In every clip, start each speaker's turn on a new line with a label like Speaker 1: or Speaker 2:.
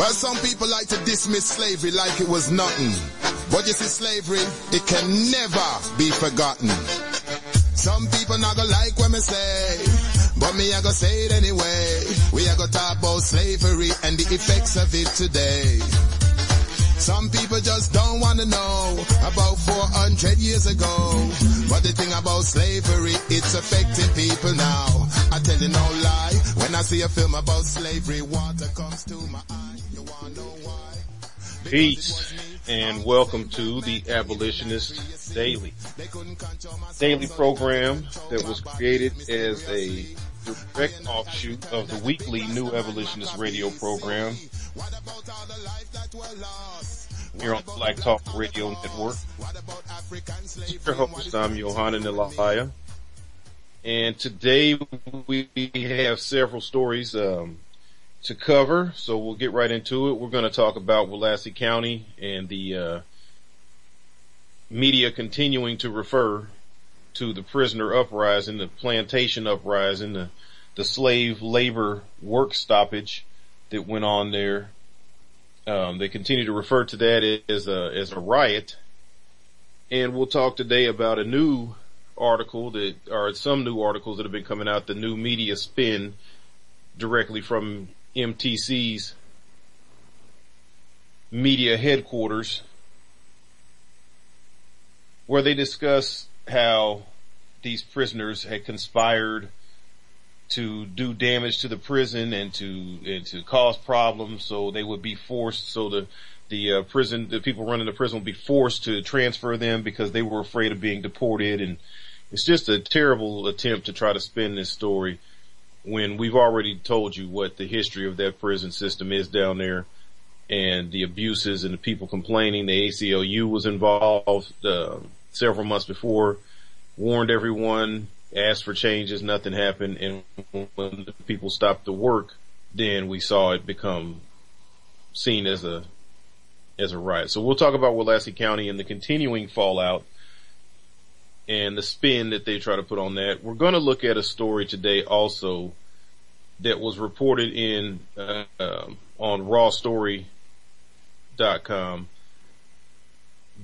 Speaker 1: Well, some people like to dismiss slavery like it was nothing. But you see, slavery, it can never be forgotten. Some people not gonna like what me say, but me I gonna say it anyway. We are gonna talk about slavery and the effects of it today. Some people just don't want to know about 400 years ago. But the thing about slavery, it's affecting people now. I tell you no lie, when I see a film about slavery, water comes to my eye.
Speaker 2: Peace and welcome to the Abolitionist Daily. Daily program that was created as a direct offshoot of the weekly New Abolitionist radio program here on the Black Talk Radio Network. Your host, I'm Johanna Nilaya. And today we have several stories um, to cover, so we'll get right into it. We're going to talk about Willacy County and the uh, media continuing to refer to the prisoner uprising, the plantation uprising, the, the slave labor work stoppage that went on there. Um, they continue to refer to that as a as a riot, and we'll talk today about a new article that, or some new articles that have been coming out. The new media spin directly from MTC's media headquarters, where they discuss how these prisoners had conspired to do damage to the prison and to and to cause problems. So they would be forced. So the the uh, prison, the people running the prison would be forced to transfer them because they were afraid of being deported. And it's just a terrible attempt to try to spin this story when we've already told you what the history of that prison system is down there and the abuses and the people complaining. The ACLU was involved uh, several months before, warned everyone asked for changes, nothing happened, and when the people stopped the work, then we saw it become seen as a as a riot. So we'll talk about Willacy County and the continuing fallout and the spin that they try to put on that. We're going to look at a story today also that was reported in uh, um, on rawstory.com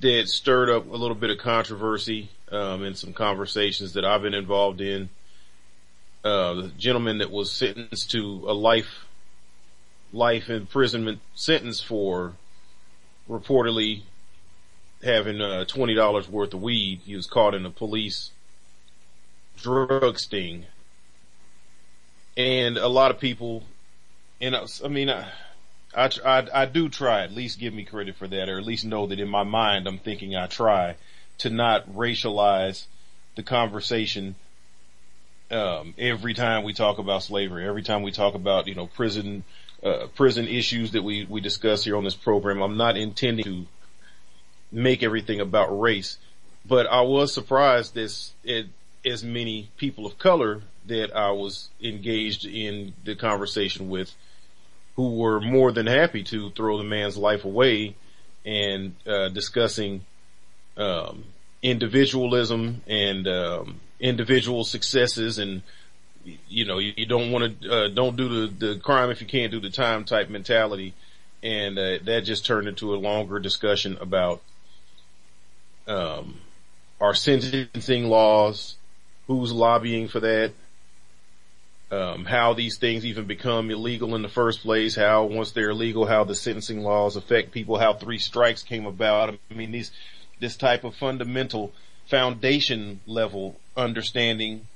Speaker 2: that stirred up a little bit of controversy um, in some conversations that I've been involved in. Uh, the gentleman that was sentenced to a life life imprisonment sentence for reportedly having uh, twenty dollars worth of weed. He was caught in a police drug sting, and a lot of people, and I, I mean, I, I, I, do try at least give me credit for that, or at least know that in my mind I'm thinking I try to not racialize the conversation um, every time we talk about slavery, every time we talk about you know prison uh, prison issues that we we discuss here on this program. I'm not intending to make everything about race, but I was surprised this it, as many people of color that I was engaged in the conversation with who were more than happy to throw the man's life away and uh, discussing um, individualism and um, individual successes and you know you, you don't want to uh, don't do the, the crime if you can't do the time type mentality. And uh, that just turned into a longer discussion about um, our sentencing laws who's lobbying for that um, how these things even become illegal in the first place, how once they're illegal, how the sentencing laws affect people, how three strikes came about. I mean, these this type of fundamental foundation level understanding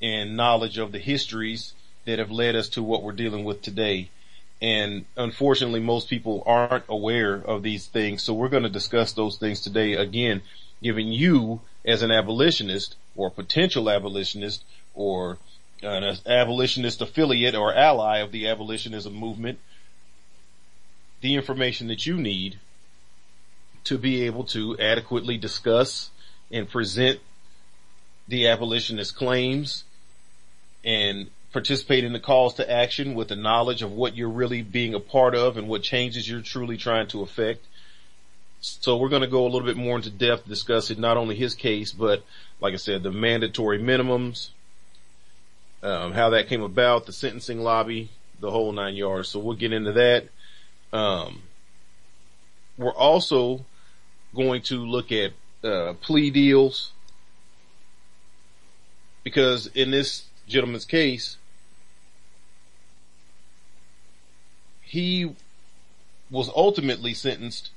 Speaker 2: and knowledge of the histories that have led us to what we're dealing with today. And unfortunately, most people aren't aware of these things. So we're going to discuss those things today again, giving you as an abolitionist or potential abolitionist or an abolitionist affiliate or ally of the abolitionism movement, the information that you need to be able to adequately discuss and present the abolitionist claims and participate in the calls to action with the knowledge of what you're really being a part of and what changes you're truly trying to affect. So we're going to go a little bit more into depth discussing not only his case, but like I said, the mandatory minimums, um, how that came about, the sentencing lobby, the whole nine yards. So we'll get into that. Um, we're also going to look at uh, plea deals because in this gentleman's case, he was ultimately sentenced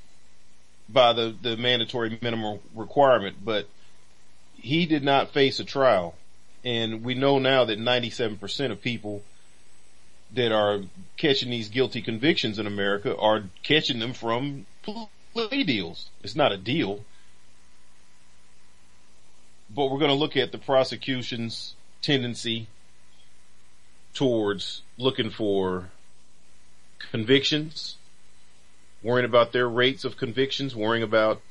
Speaker 2: by the, the mandatory minimum requirement, but he did not face a trial. And we know now that 97% of people that are catching these guilty convictions in America are catching them from plea deals. It's not a deal. But we're going to look at the prosecution's tendency towards looking for convictions, worrying about their rates of convictions, worrying about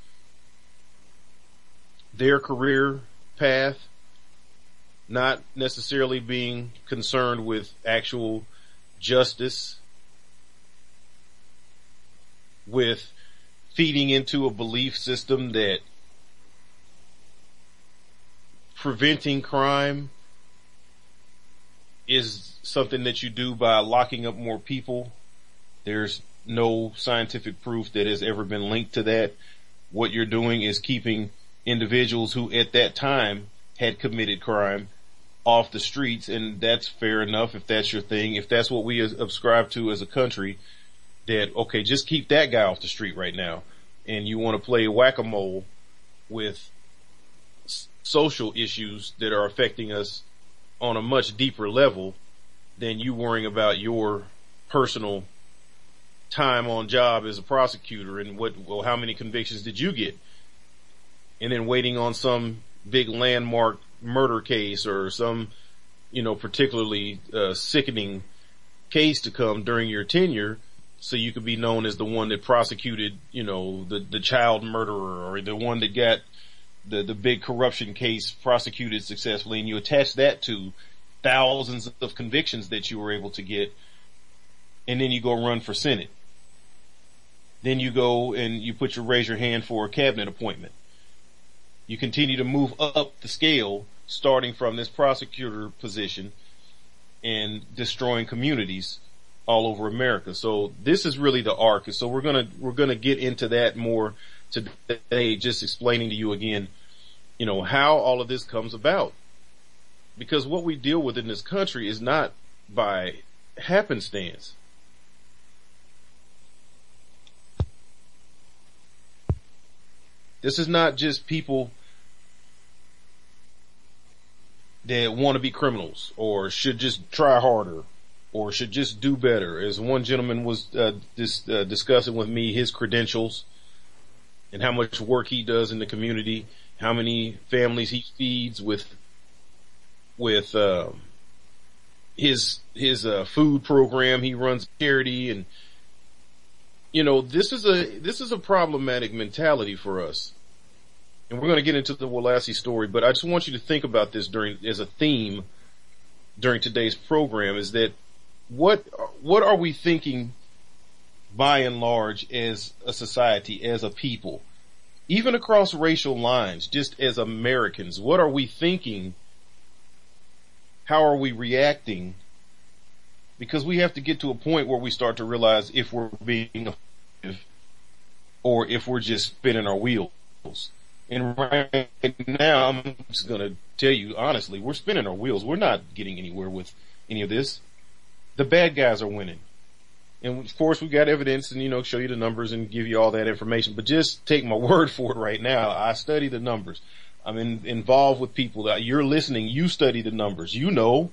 Speaker 2: their career path, not necessarily being concerned with actual justice, with feeding into a belief system that preventing crime is something that you do by locking up more people. There's no scientific proof that has ever been linked to that. What you're doing is keeping individuals who at that time had committed crime off the streets and that's fair enough if that's your thing. If that's what we subscribe to as a country, that okay, just keep that guy off the street right now. And you want to play whack-a-mole with social issues that are affecting us on a much deeper level than you worrying about your personal time on job as a prosecutor and what, well, how many convictions did you get? And then waiting on some big landmark murder case or some, you know, particularly uh, sickening case to come during your tenure so you could be known as the one that prosecuted, you know, the, the child murderer or the one that got the, the big corruption case prosecuted successfully and you attach that to thousands of convictions that you were able to get and then you go run for Senate. Then you go and you put your raise your hand for a cabinet appointment. You continue to move up the scale starting from this prosecutor position and destroying communities all over America. So this is really the arc. So we're gonna we're gonna get into that more today, just explaining to you again, you know, how all of this comes about. Because what we deal with in this country is not by happenstance. This is not just people that want to be criminals or should just try harder or should just do better. As one gentleman was uh, dis- uh, discussing with me his credentials and how much work he does in the community, how many families he feeds with with uh, his his uh, food program. He runs charity, and you know this is a this is a problematic mentality for us. And we're going to get into the Willacy story, but I just want you to think about this during as a theme during today's program. Is that what what are we thinking by and large as a society, as a people, even across racial lines, just as Americans? What are we thinking? How are we reacting? Because we have to get to a point where we start to realize if we're being effective or if we're just spinning our wheels. And right now, I'm just going to tell you honestly, we're spinning our wheels. We're not getting anywhere with any of this the bad guys are winning. And of course we've got evidence and, you know, show you the numbers and give you all that information, but just take my word for it right now. I study the numbers. I'm in, involved with people that you're listening. You study the numbers. You know,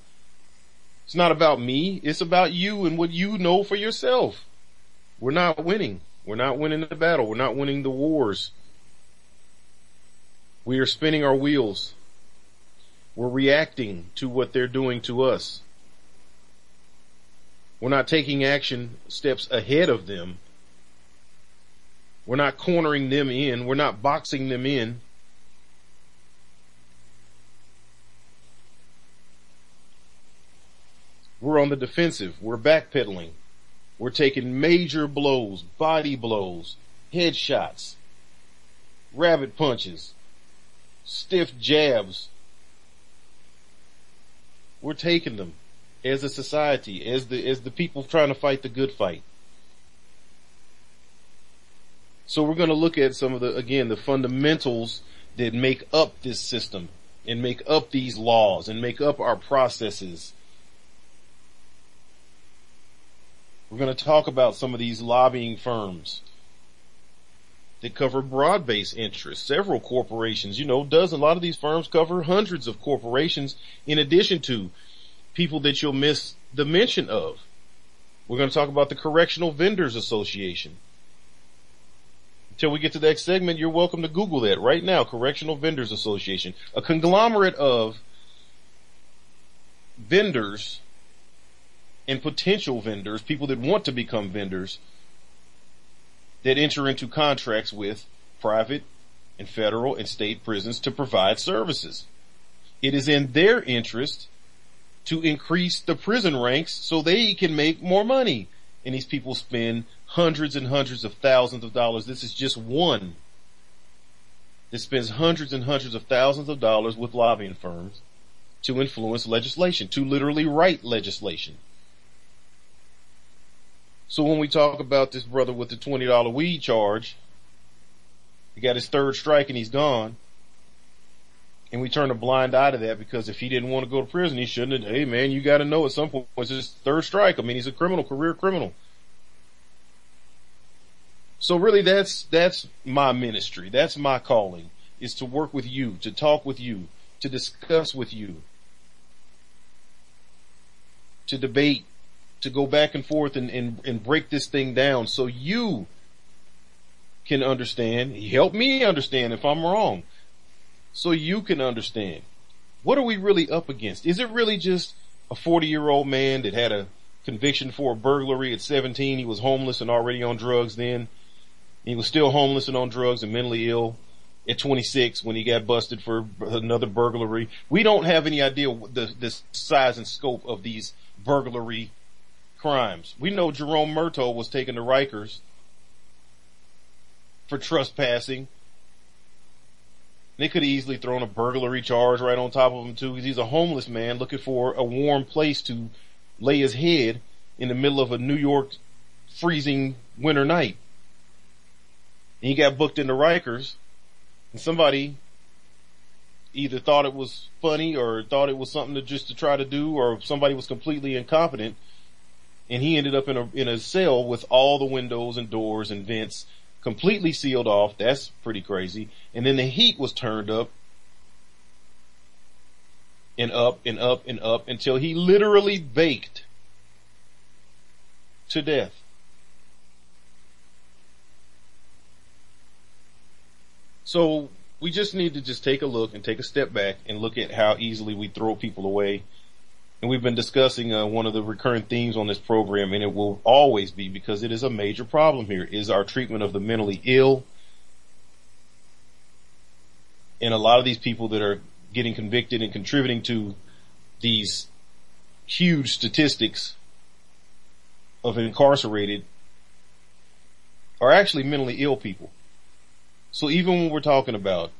Speaker 2: it's not about me. It's about you and what you know for yourself. We're not winning. We're not winning the battle. We're not winning the wars. We are spinning our wheels. We're reacting to what they're doing to us. We're not taking action steps ahead of them. We're not cornering them in. We're not boxing them in. We're on the defensive. We're backpedaling. We're taking major blows, body blows, headshots, rabbit punches, stiff jabs. We're taking them as a society, as the, as the people trying to fight the good fight. So we're going to look at some of the, again, the fundamentals that make up this system and make up these laws and make up our processes. We're going to talk about some of these lobbying firms that cover broad-based interests, several corporations, you know, does a lot of these firms cover hundreds of corporations in addition to people that you'll miss the mention of. We're going to talk about the Correctional Vendors Association. Until we get to the next segment, you're welcome to Google that right now. Correctional Vendors Association, a conglomerate of vendors and potential vendors, people that want to become vendors that enter into contracts with private and federal and state prisons to provide services. It is in their interest to increase the prison ranks so they can make more money. And these people spend hundreds and hundreds of thousands of dollars. This is just one that spends hundreds and hundreds of thousands of dollars with lobbying firms to influence legislation, to literally write legislation. So when we talk about this brother with the $20 weed charge, he got his third strike and he's gone. And we turn a blind eye to that because if he didn't want to go to prison, he shouldn't have. Hey man, you got to know at some point it's his third strike. I mean, he's a criminal, career criminal. So really that's, that's my ministry. That's my calling is to work with you, to talk with you, to discuss with you, to debate, to go back and forth and, and, and break this thing down so you can understand. Help me understand if I'm wrong. So you can understand. What are we really up against? Is it really just a 40 year old man that had a conviction for a burglary at 17? He was homeless and already on drugs then. He was still homeless and on drugs and mentally ill at 26 when he got busted for another burglary. We don't have any idea the, the size and scope of these burglary crimes. We know Jerome Murdough was taken to Rikers for trespassing. They could have easily thrown a burglary charge right on top of him too, because he's a homeless man looking for a warm place to lay his head in the middle of a New York freezing winter night. And he got booked into Rikers, and somebody either thought it was funny or thought it was something to just to try to do, or somebody was completely incompetent and he ended up in a in a cell with all the windows and doors and vents completely sealed off. That's pretty crazy. And then the heat was turned up and up and up and up until he literally baked to death. So we just need to just take a look and take a step back and look at how easily we throw people away and we've been discussing uh, one of the recurring themes on this program, and it will always be because it is a major problem here, is our treatment of the mentally ill. And a lot of these people that are getting convicted and contributing to these huge statistics of incarcerated are actually mentally ill people. So even when we're talking about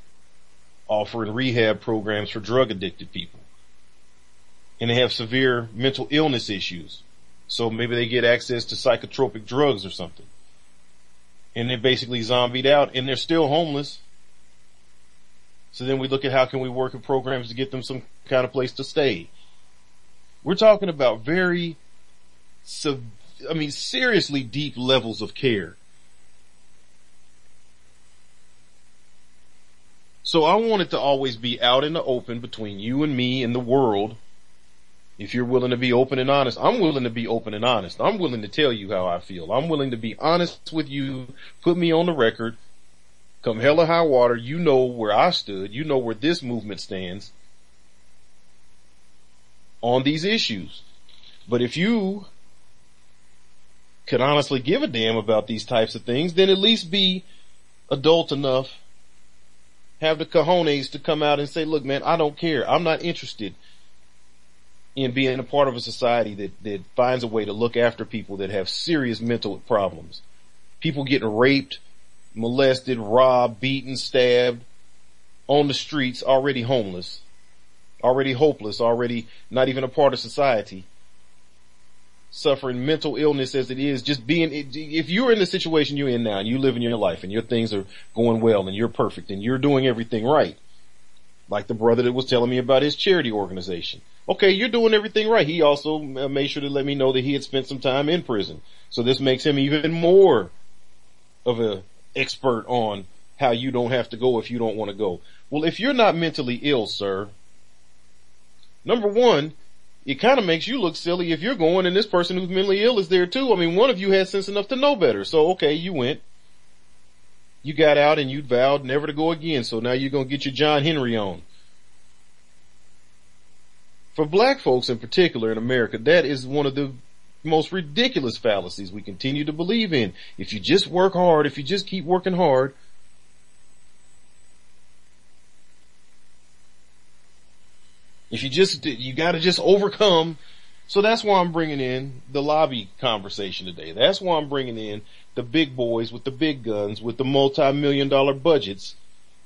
Speaker 2: offering rehab programs for drug addicted people, and they have severe mental illness issues. So maybe they get access to psychotropic drugs or something. And they're basically zombied out and they're still homeless. So then we look at how can we work in programs to get them some kind of place to stay. We're talking about very, I mean, seriously deep levels of care. So I want it to always be out in the open between you and me and the world if you're willing to be open and honest, I'm willing to be open and honest. I'm willing to tell you how I feel. I'm willing to be honest with you. Put me on the record. Come hell or high water, you know where I stood. You know where this movement stands. on these issues. But if you could honestly give a damn about these types of things, then at least be adult enough, have the cojones to come out and say, look man, I don't care. I'm not interested in being a part of a society that, that finds a way to look after people that have serious mental problems. People getting raped, molested, robbed, beaten, stabbed on the streets, already homeless, already hopeless, already not even a part of society, suffering mental illness as it is, just being, if you're in the situation you're in now and you live in your life and your things are going well and you're perfect and you're doing everything right, like the brother that was telling me about his charity organization. Okay, you're doing everything right. He also uh, made sure to let me know that he had spent some time in prison. So this makes him even more of a expert on how you don't have to go if you don't want to go. Well, if you're not mentally ill, sir, number one, it kind of makes you look silly if you're going and this person who's mentally ill is there too. I mean, one of you has sense enough to know better. So, okay, you went. You got out and you vowed never to go again. So now you're to get your John Henry on. For black folks in particular in America, that is one of the most ridiculous fallacies we continue to believe in. If you just work hard, if you just keep working hard, if you just, you gotta just overcome. So that's why I'm bringing in the lobby conversation today. That's why I'm bringing in the big boys with the big guns with the multi-million dollar budgets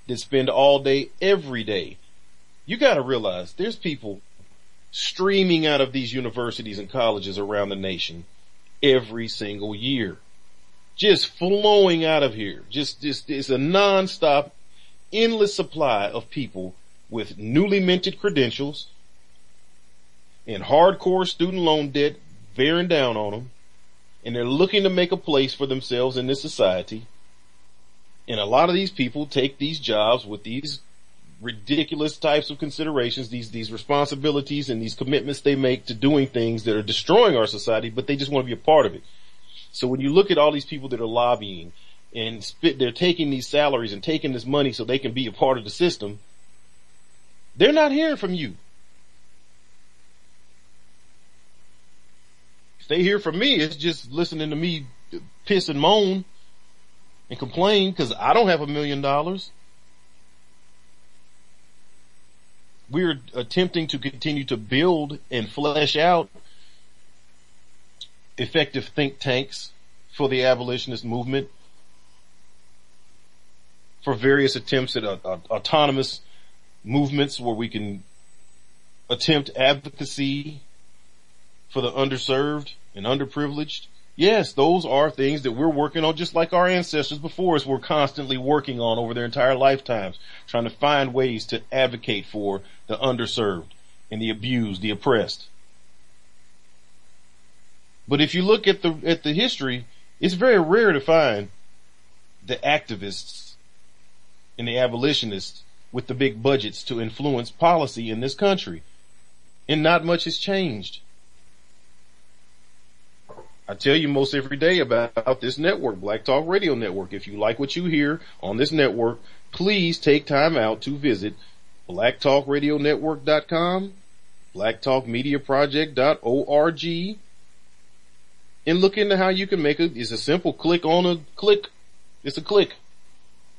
Speaker 2: that spend all day every day. You gotta realize there's people streaming out of these universities and colleges around the nation every single year. Just flowing out of here. Just, just, it's a nonstop, endless supply of people with newly minted credentials and hardcore student loan debt bearing down on them. And they're looking to make a place for themselves in this society. And a lot of these people take these jobs with these ridiculous types of considerations, these, these responsibilities and these commitments they make to doing things that are destroying our society, but they just want to be a part of it. So when you look at all these people that are lobbying and spit, they're taking these salaries and taking this money so they can be a part of the system, they're not hearing from you. They hear from me, it's just listening to me piss and moan and complain because I don't have a million dollars. we're attempting to continue to build and flesh out effective think tanks for the abolitionist movement, for various attempts at uh, uh, autonomous movements where we can attempt advocacy for the underserved and underprivileged. Yes, those are things that we're working on just like our ancestors before us were constantly working on over their entire lifetimes, trying to find ways to advocate for the underserved and the abused, the oppressed. But if you look at the, at the history, it's very rare to find the activists and the abolitionists with the big budgets to influence policy in this country. And not much has changed. I tell you most every day about this network, Black Talk Radio Network. If you like what you hear on this network, please take time out to visit blacktalkradionetwork.com, blacktalkmediaproject.org, and look into how you can make a, it's a simple click on a click. It's a click.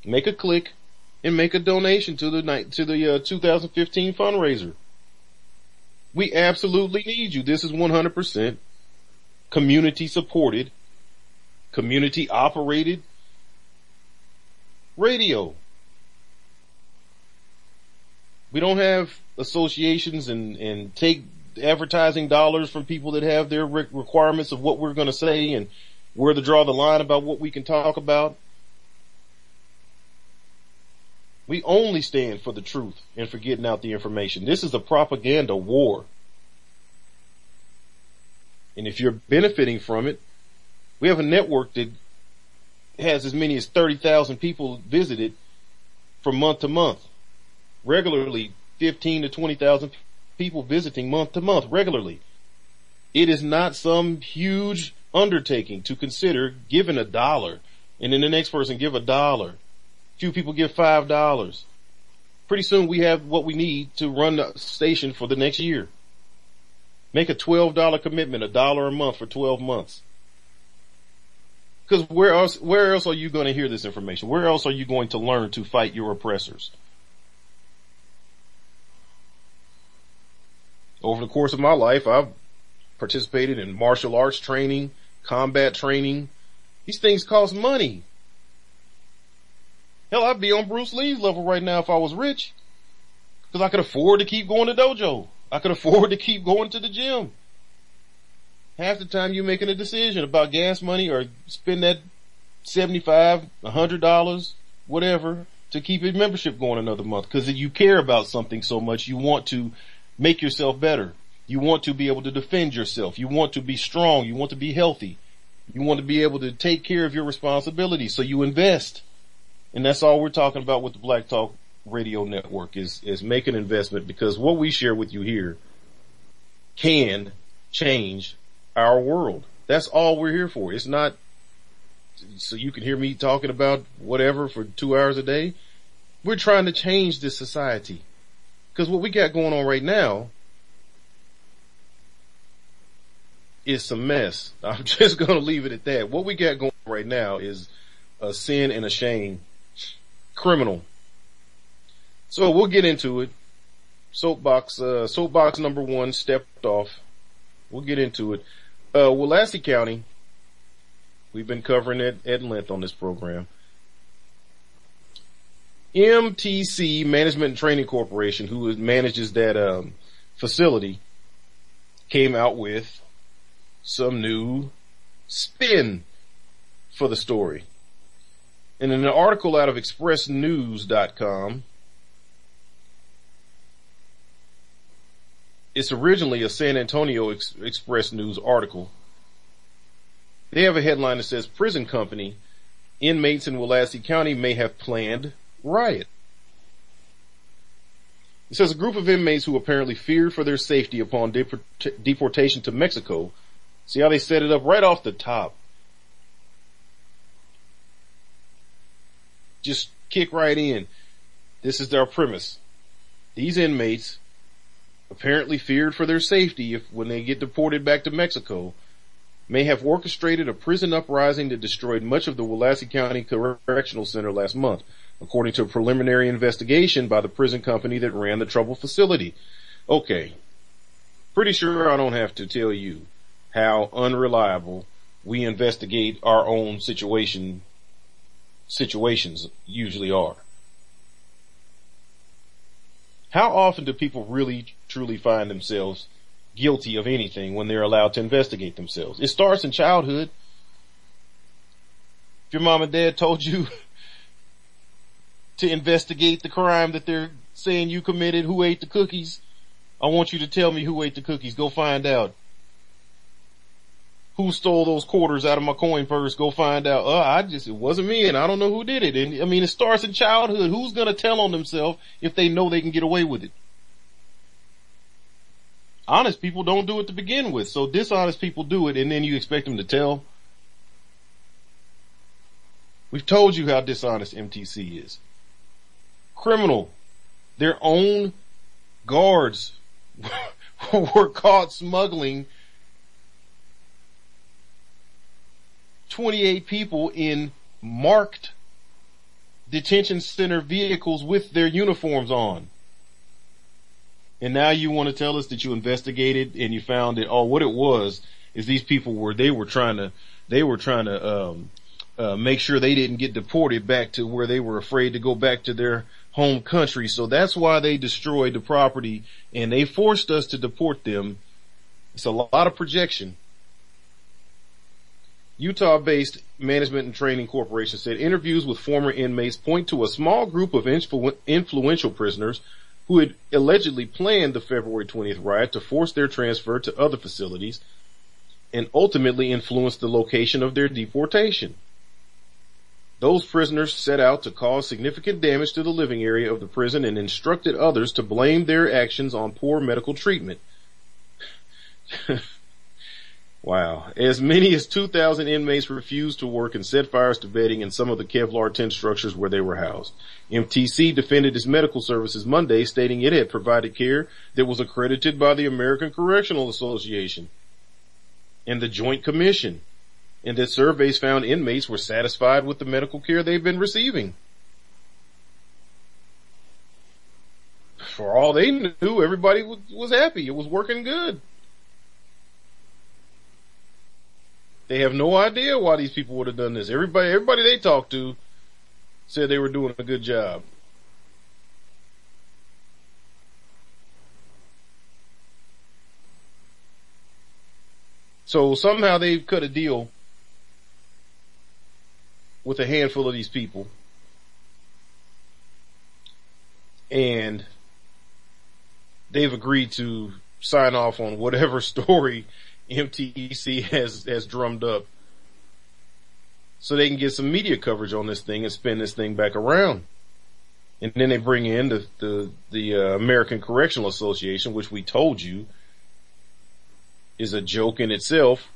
Speaker 2: Make a click and make a donation to the to the uh, 2015 fundraiser. We absolutely need you. This is 100% community supported, community operated radio. We don't have associations and, and take advertising dollars from people that have their re- requirements of what we're going to say and where to draw the line about what we can talk about. We only stand for the truth and for getting out the information. This is a propaganda war. And if you're benefiting from it, we have a network that has as many as 30,000 people visited from month to month. Regularly 15 to 20,000 people visiting month to month regularly. It is not some huge undertaking to consider giving a dollar and then the next person give a dollar. Few people give five dollars. Pretty soon we have what we need to run the station for the next year. Make a $12 commitment, a dollar a month for 12 months. Cause where else, where else are you going to hear this information? Where else are you going to learn to fight your oppressors? Over the course of my life, I've participated in martial arts training, combat training. These things cost money. Hell, I'd be on Bruce Lee's level right now if I was rich. Cause I could afford to keep going to dojo. I could afford to keep going to the gym. Half the time you're making a decision about gas money or spend that 75, $100, whatever, to keep your membership going another month. Cause you care about something so much, you want to make yourself better. You want to be able to defend yourself. You want to be strong. You want to be healthy. You want to be able to take care of your responsibilities. So you invest. And that's all we're talking about with the Black Talk Radio Network is, is make an investment because what we share with you here can change our world. That's all we're here for. It's not so you can hear me talking about whatever for two hours a day. We're trying to change this society. Cause what we got going on right now is a mess. I'm just going to leave it at that. What we got going on right now is a sin and a shame. Criminal. So we'll get into it. Soapbox, uh, soapbox number one stepped off. We'll get into it. Uh, Willacy County, we've been covering it at length on this program. MTC Management and Training Corporation, who manages that um, facility, came out with some new spin for the story. And in an article out of expressnews.com, it's originally a San Antonio Ex- Express News article. They have a headline that says prison company inmates in Willacy County may have planned riot. It says a group of inmates who apparently feared for their safety upon deport- deportation to Mexico See how they set it up right off the top. Just kick right in. This is their premise. These inmates apparently feared for their safety if when they get deported back to Mexico may have orchestrated a prison uprising that destroyed much of the Willacy County Correctional Center last month, according to a preliminary investigation by the prison company that ran the trouble facility. Okay. Pretty sure I don't have to tell you how unreliable we investigate our own situation situations usually are. How often do people really truly find themselves guilty of anything when they're allowed to investigate themselves? It starts in childhood. If your mom and dad told you to investigate the crime that they're saying you committed, who ate the cookies, I want you to tell me who ate the cookies. Go find out who stole those quarters out of my coin purse, go find out, uh, I just, it wasn't me and I don't know who did it. And I mean, it starts in childhood. Who's going to tell on themselves if they know they can get away with it? Honest people don't do it to begin with. So dishonest people do it and then you expect them to tell. We've told you how dishonest MTC is. Criminal. Their own guards were caught smuggling 28 people in marked detention center vehicles with their uniforms on. And now you want to tell us that you investigated and you found that, oh, what it was is these people were, they were trying to, they were trying to, um, uh, make sure they didn't get deported back to where they were afraid to go back to their home country. So that's why they destroyed the property and they forced us to deport them. It's a lot of projection. Utah-based Management and Training Corporation said interviews with former inmates point to a small group of influ- influential prisoners who had allegedly planned the February 20th riot to force their transfer to other facilities and ultimately influence the location of their deportation. Those prisoners set out to cause significant damage to the living area of the prison and instructed others to blame their actions on poor medical treatment. Wow. As many as 2,000 inmates refused to work and set fires to bedding in some of the Kevlar tent structures where they were housed. MTC defended its medical services Monday, stating it had provided care that was accredited by the American Correctional Association and the Joint Commission, and that surveys found inmates were satisfied with the medical care they've been receiving. For all they knew, everybody was happy. It was working good. They have no idea why these people would have done this. Everybody, everybody they talked to said they were doing a good job. So somehow they've cut a deal with a handful of these people. And they've agreed to sign off on whatever story MTC has, has drummed up so they can get some media coverage on this thing and spin this thing back around. And then they bring in the, the, the uh, American Correctional Association, which we told you is a joke in itself.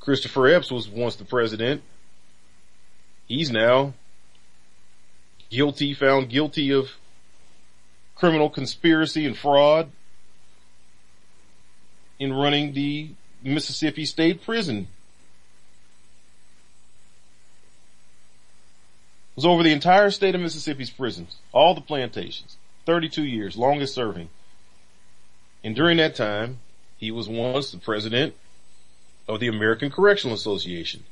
Speaker 2: Christopher Epps was once the president. He's now guilty, found guilty of criminal conspiracy and fraud in running the Mississippi State Prison. It was over the entire state of Mississippi's prisons, all the plantations, 32 years, longest serving. And during that time, he was once the president of the American Correctional Association.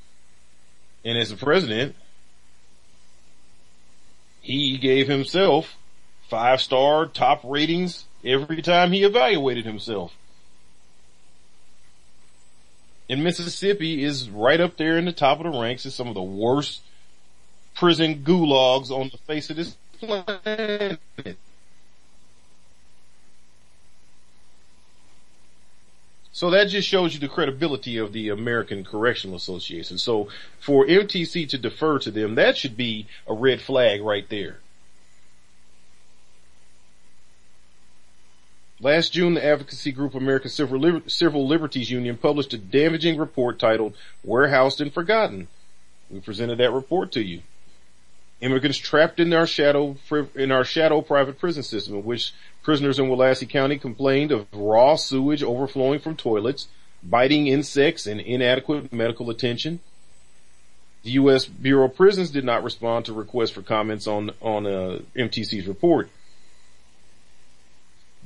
Speaker 2: And as the president, he gave himself five star top ratings every time he evaluated himself. And Mississippi is right up there in the top of the ranks as some of the worst prison gulags on the face of this planet. So that just shows you the credibility of the American Correctional Association. So for MTC to defer to them, that should be a red flag right there. Last June, the advocacy group American Civil, Liber- Civil Liberties Union published a damaging report titled Warehoused and Forgotten. We presented that report to you. Immigrants trapped in our shadow, in our shadow private prison system in which prisoners in Willacy County complained of raw sewage overflowing from toilets, biting insects and inadequate medical attention. The U.S. Bureau of Prisons did not respond to requests for comments on, on uh, MTC's report.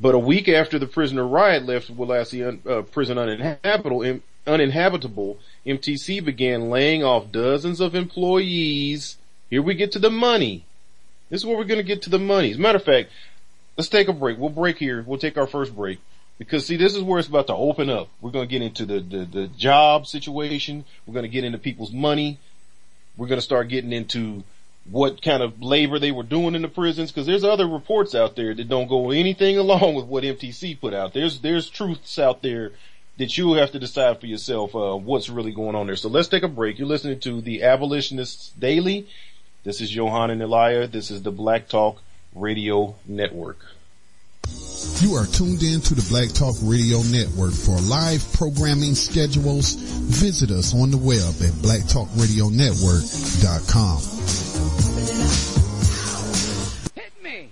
Speaker 2: But a week after the prisoner riot left Willacy uh, prison uninhabitable, uninhabitable, MTC began laying off dozens of employees. Here we get to the money. This is where we're going to get to the money. As a matter of fact, let's take a break. We'll break here. We'll take our first break because see, this is where it's about to open up. We're going to get into the, the, the job situation. We're going to get into people's money. We're going to start getting into what kind of labor they were doing in the prisons because there's other reports out there that don't go anything along with what MTC put out. There's there's truths out there that you have to decide for yourself uh, what's really going on there. So let's take a break. You're listening to the Abolitionists Daily. This is Johan and Elia. This is the Black Talk Radio Network.
Speaker 1: You are tuned in to the Black Talk Radio Network. For live programming schedules, visit us on the web at blacktalkradionetwork.com.
Speaker 3: Hit me!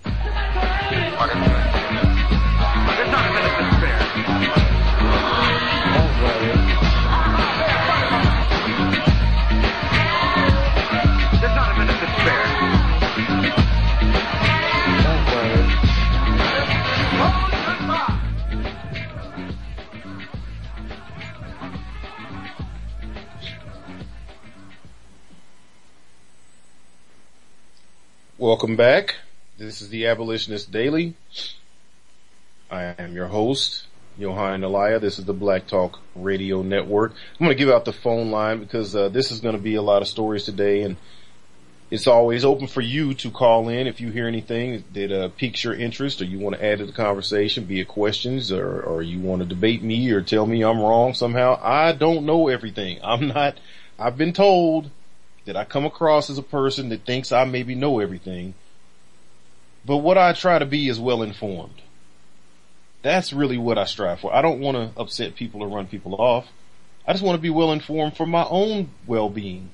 Speaker 2: Welcome back. This is the Abolitionist Daily. I am your host, Johan Elia. This is the Black Talk Radio Network. I'm going to give out the phone line because uh, this is going to be a lot of stories today, and it's always open for you to call in if you hear anything that uh, piques your interest or you want to add to the conversation, be it questions or, or you want to debate me or tell me I'm wrong somehow. I don't know everything. I'm not. I've been told that I come across as a person that thinks I maybe know everything. But what I try to be is well informed. That's really what I strive for. I don't want to upset people or run people off. I just want to be well informed for my own well-being.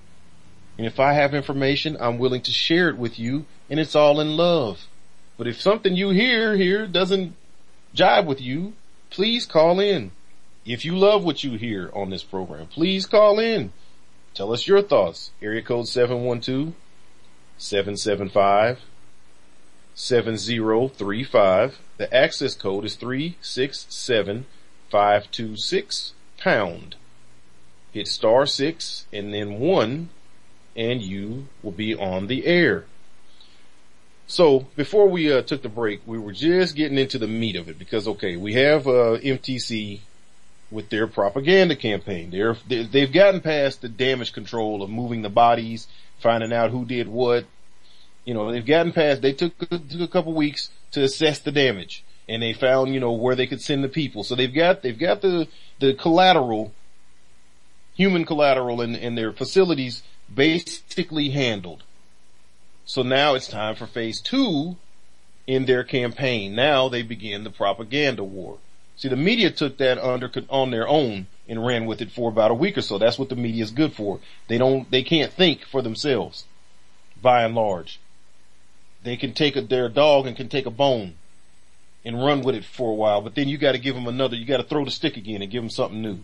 Speaker 2: And if I have information, I'm willing to share it with you and it's all in love. But if something you hear here doesn't jive with you, please call in. If you love what you hear on this program, please call in. Tell us your thoughts. Area code 712 775 7035. The access code is 367526 pound. Hit star six and then one and you will be on the air. So before we uh, took the break, we were just getting into the meat of it because okay, we have uh, MTC with their propaganda campaign. They're they've gotten past the damage control of moving the bodies, finding out who did what. You know, they've gotten past. They took took a couple weeks to assess the damage, and they found you know where they could send the people. So they've got they've got the the collateral, human collateral, in in their facilities basically handled. So now it's time for phase two in their campaign. Now they begin the propaganda war. See, the media took that under on their own and ran with it for about a week or so. That's what the media is good for. They don't, they can't think for themselves, by and large. They can take a, their dog and can take a bone and run with it for a while, but then you got to give them another. You got to throw the stick again and give them something new.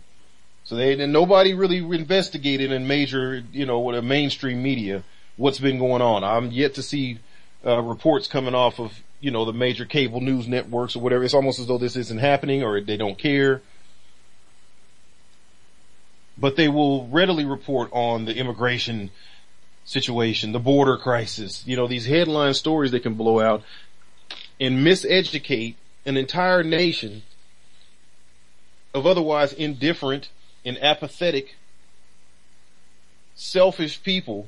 Speaker 2: So they and nobody really investigated in major, you know, with a mainstream media what's been going on. I'm yet to see uh, reports coming off of you know the major cable news networks or whatever. It's almost as though this isn't happening or they don't care. But they will readily report on the immigration situation, the border crisis, you know, these headline stories they can blow out and miseducate an entire nation of otherwise indifferent and apathetic, selfish people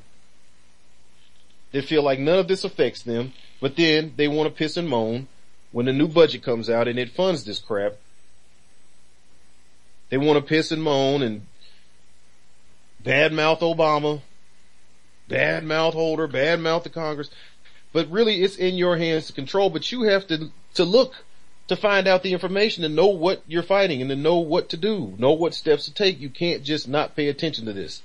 Speaker 2: that feel like none of this affects them, but then they want to piss and moan when the new budget comes out and it funds this crap. They want to piss and moan and badmouth Obama, badmouth Holder, badmouth the Congress. But really it's in your hands to control, but you have to, to look to find out the information and know what you're fighting and to know what to do, know what steps to take. You can't just not pay attention to this.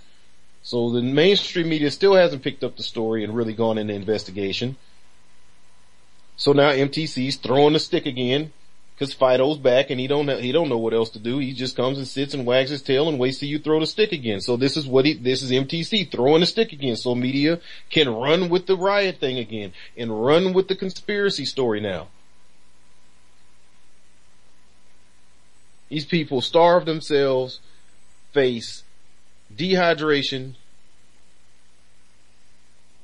Speaker 2: So the mainstream media still hasn't picked up the story and really gone into investigation. So now MTC's throwing the stick again because Fido's back and he don't he don't know what else to do. He just comes and sits and wags his tail and waits till you throw the stick again. So this is what he, this is MTC throwing the stick again. So media can run with the riot thing again and run with the conspiracy story now. These people starve themselves, face dehydration,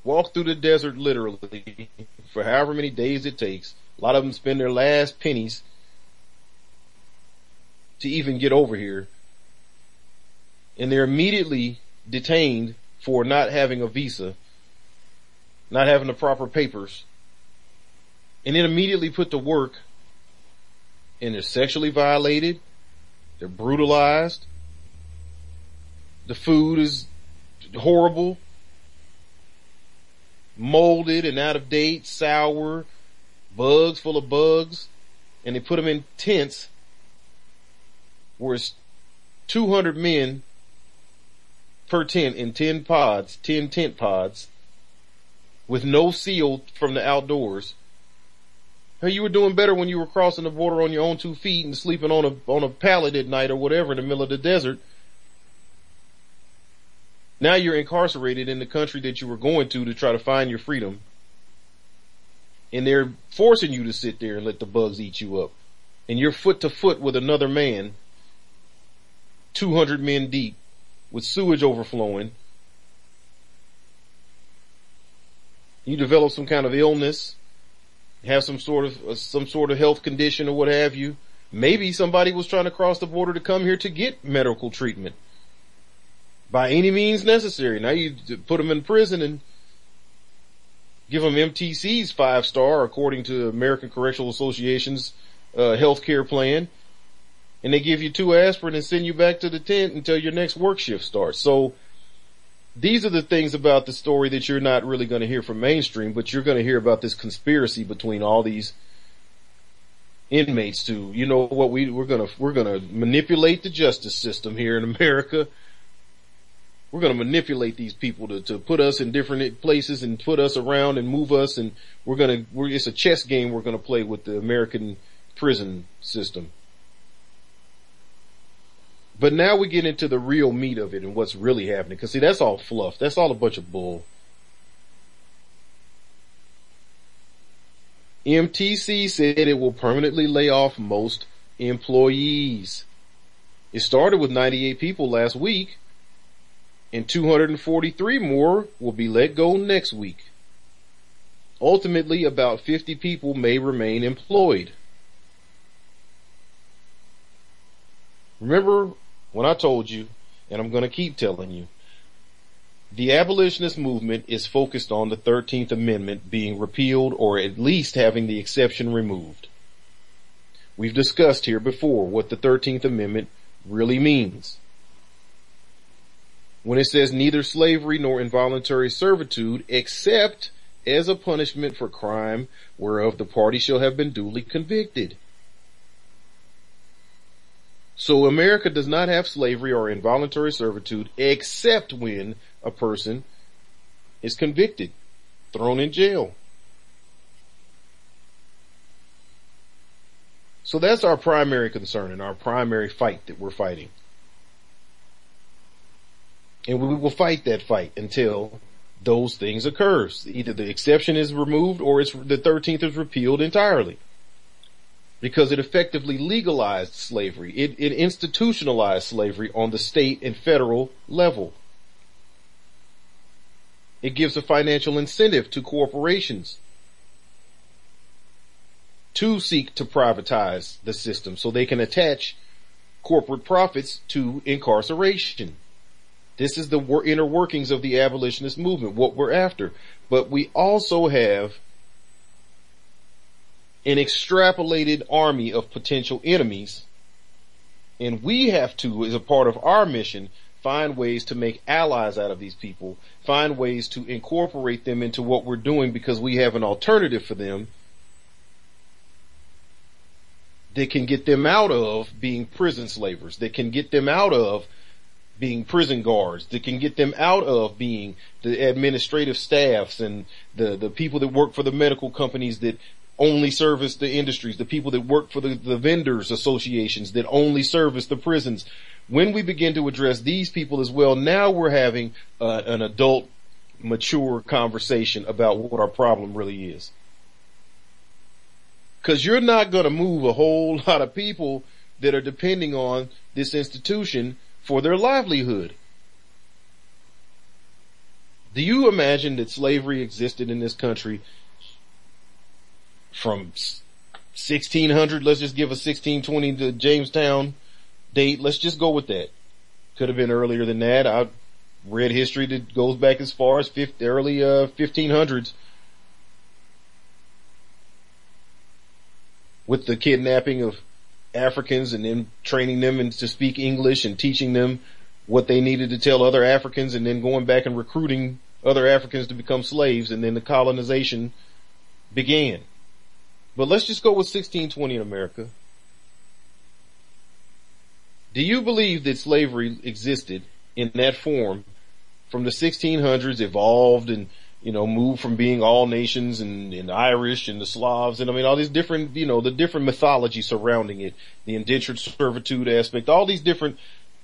Speaker 2: walk through the desert literally for however many days it takes. A lot of them spend their last pennies to even get over here. And they're immediately detained for not having a visa, not having the proper papers, and then immediately put to work and they're sexually violated, they're brutalized, the food is horrible, molded and out of date, sour, bugs full of bugs, and they put them in tents where it's 200 men per tent in 10 pods, 10 tent pods, with no seal from the outdoors. Hey, you were doing better when you were crossing the border on your own two feet and sleeping on a, on a pallet at night or whatever in the middle of the desert now you're incarcerated in the country that you were going to to try to find your freedom. And they're forcing you to sit there and let the bugs eat you up. And you're foot to foot with another man, 200 men deep, with sewage overflowing. You develop some kind of illness, have some sort of, uh, some sort of health condition or what have you. Maybe somebody was trying to cross the border to come here to get medical treatment by any means necessary. Now you put them in prison and give them MTC's five star according to American Correctional Association's uh, healthcare plan. And they give you two aspirin and send you back to the tent until your next work shift starts. So these are the things about the story that you're not really going to hear from mainstream, but you're going to hear about this conspiracy between all these inmates to, you know what we, we're gonna, we're gonna manipulate the justice system here in America. We're gonna manipulate these people to, to put us in different places and put us around and move us and we're gonna, we're, it's a chess game we're gonna play with the American prison system. But now we get into the real meat of it and what's really happening. Cause see, that's all fluff. That's all a bunch of bull. MTC said it will permanently lay off most employees. It started with 98 people last week and 243 more will be let go next week. Ultimately, about 50 people may remain employed. Remember when I told you, and I'm going to keep telling you, the abolitionist movement is focused on the 13th Amendment being repealed or at least having the exception removed. We've discussed here before what the 13th Amendment really means. When it says neither slavery nor involuntary servitude except as a punishment for crime whereof the party shall have been duly convicted. So America does not have slavery or involuntary servitude except when a person is convicted, thrown in jail. So that's our primary concern and our primary fight that we're fighting. And we will fight that fight until those things occurs. Either the exception is removed or it's the 13th is repealed entirely because it effectively legalized slavery. It, it institutionalized slavery on the state and federal level. It gives a financial incentive to corporations to seek to privatize the system so they can attach corporate profits to incarceration. This is the inner workings of the abolitionist movement, what we're after. But we also have an extrapolated army of potential enemies. And we have to, as a part of our mission, find ways to make allies out of these people, find ways to incorporate them into what we're doing because we have an alternative for them that can get them out of being prison slavers, that can get them out of being prison guards, that can get them out of being the administrative staffs and the, the people that work for the medical companies that only service the industries, the people that work for the, the vendors associations that only service the prisons. When we begin to address these people as well, now we're having uh, an adult, mature conversation about what our problem really is. Cause you're not gonna move a whole lot of people that are depending on this institution for their livelihood. Do you imagine that slavery existed in this country from 1600, let's just give a 1620 to Jamestown date. Let's just go with that. Could have been earlier than that. I read history that goes back as far as 50, early, uh, 1500s. With the kidnapping of Africans and then training them and to speak English and teaching them what they needed to tell other Africans and then going back and recruiting other Africans to become slaves and then the colonization began. But let's just go with 1620 in America. Do you believe that slavery existed in that form from the 1600s, evolved and, you know, moved from being all nations and, and Irish and the Slavs and I mean all these different, you know, the different mythology surrounding it, the indentured servitude aspect, all these different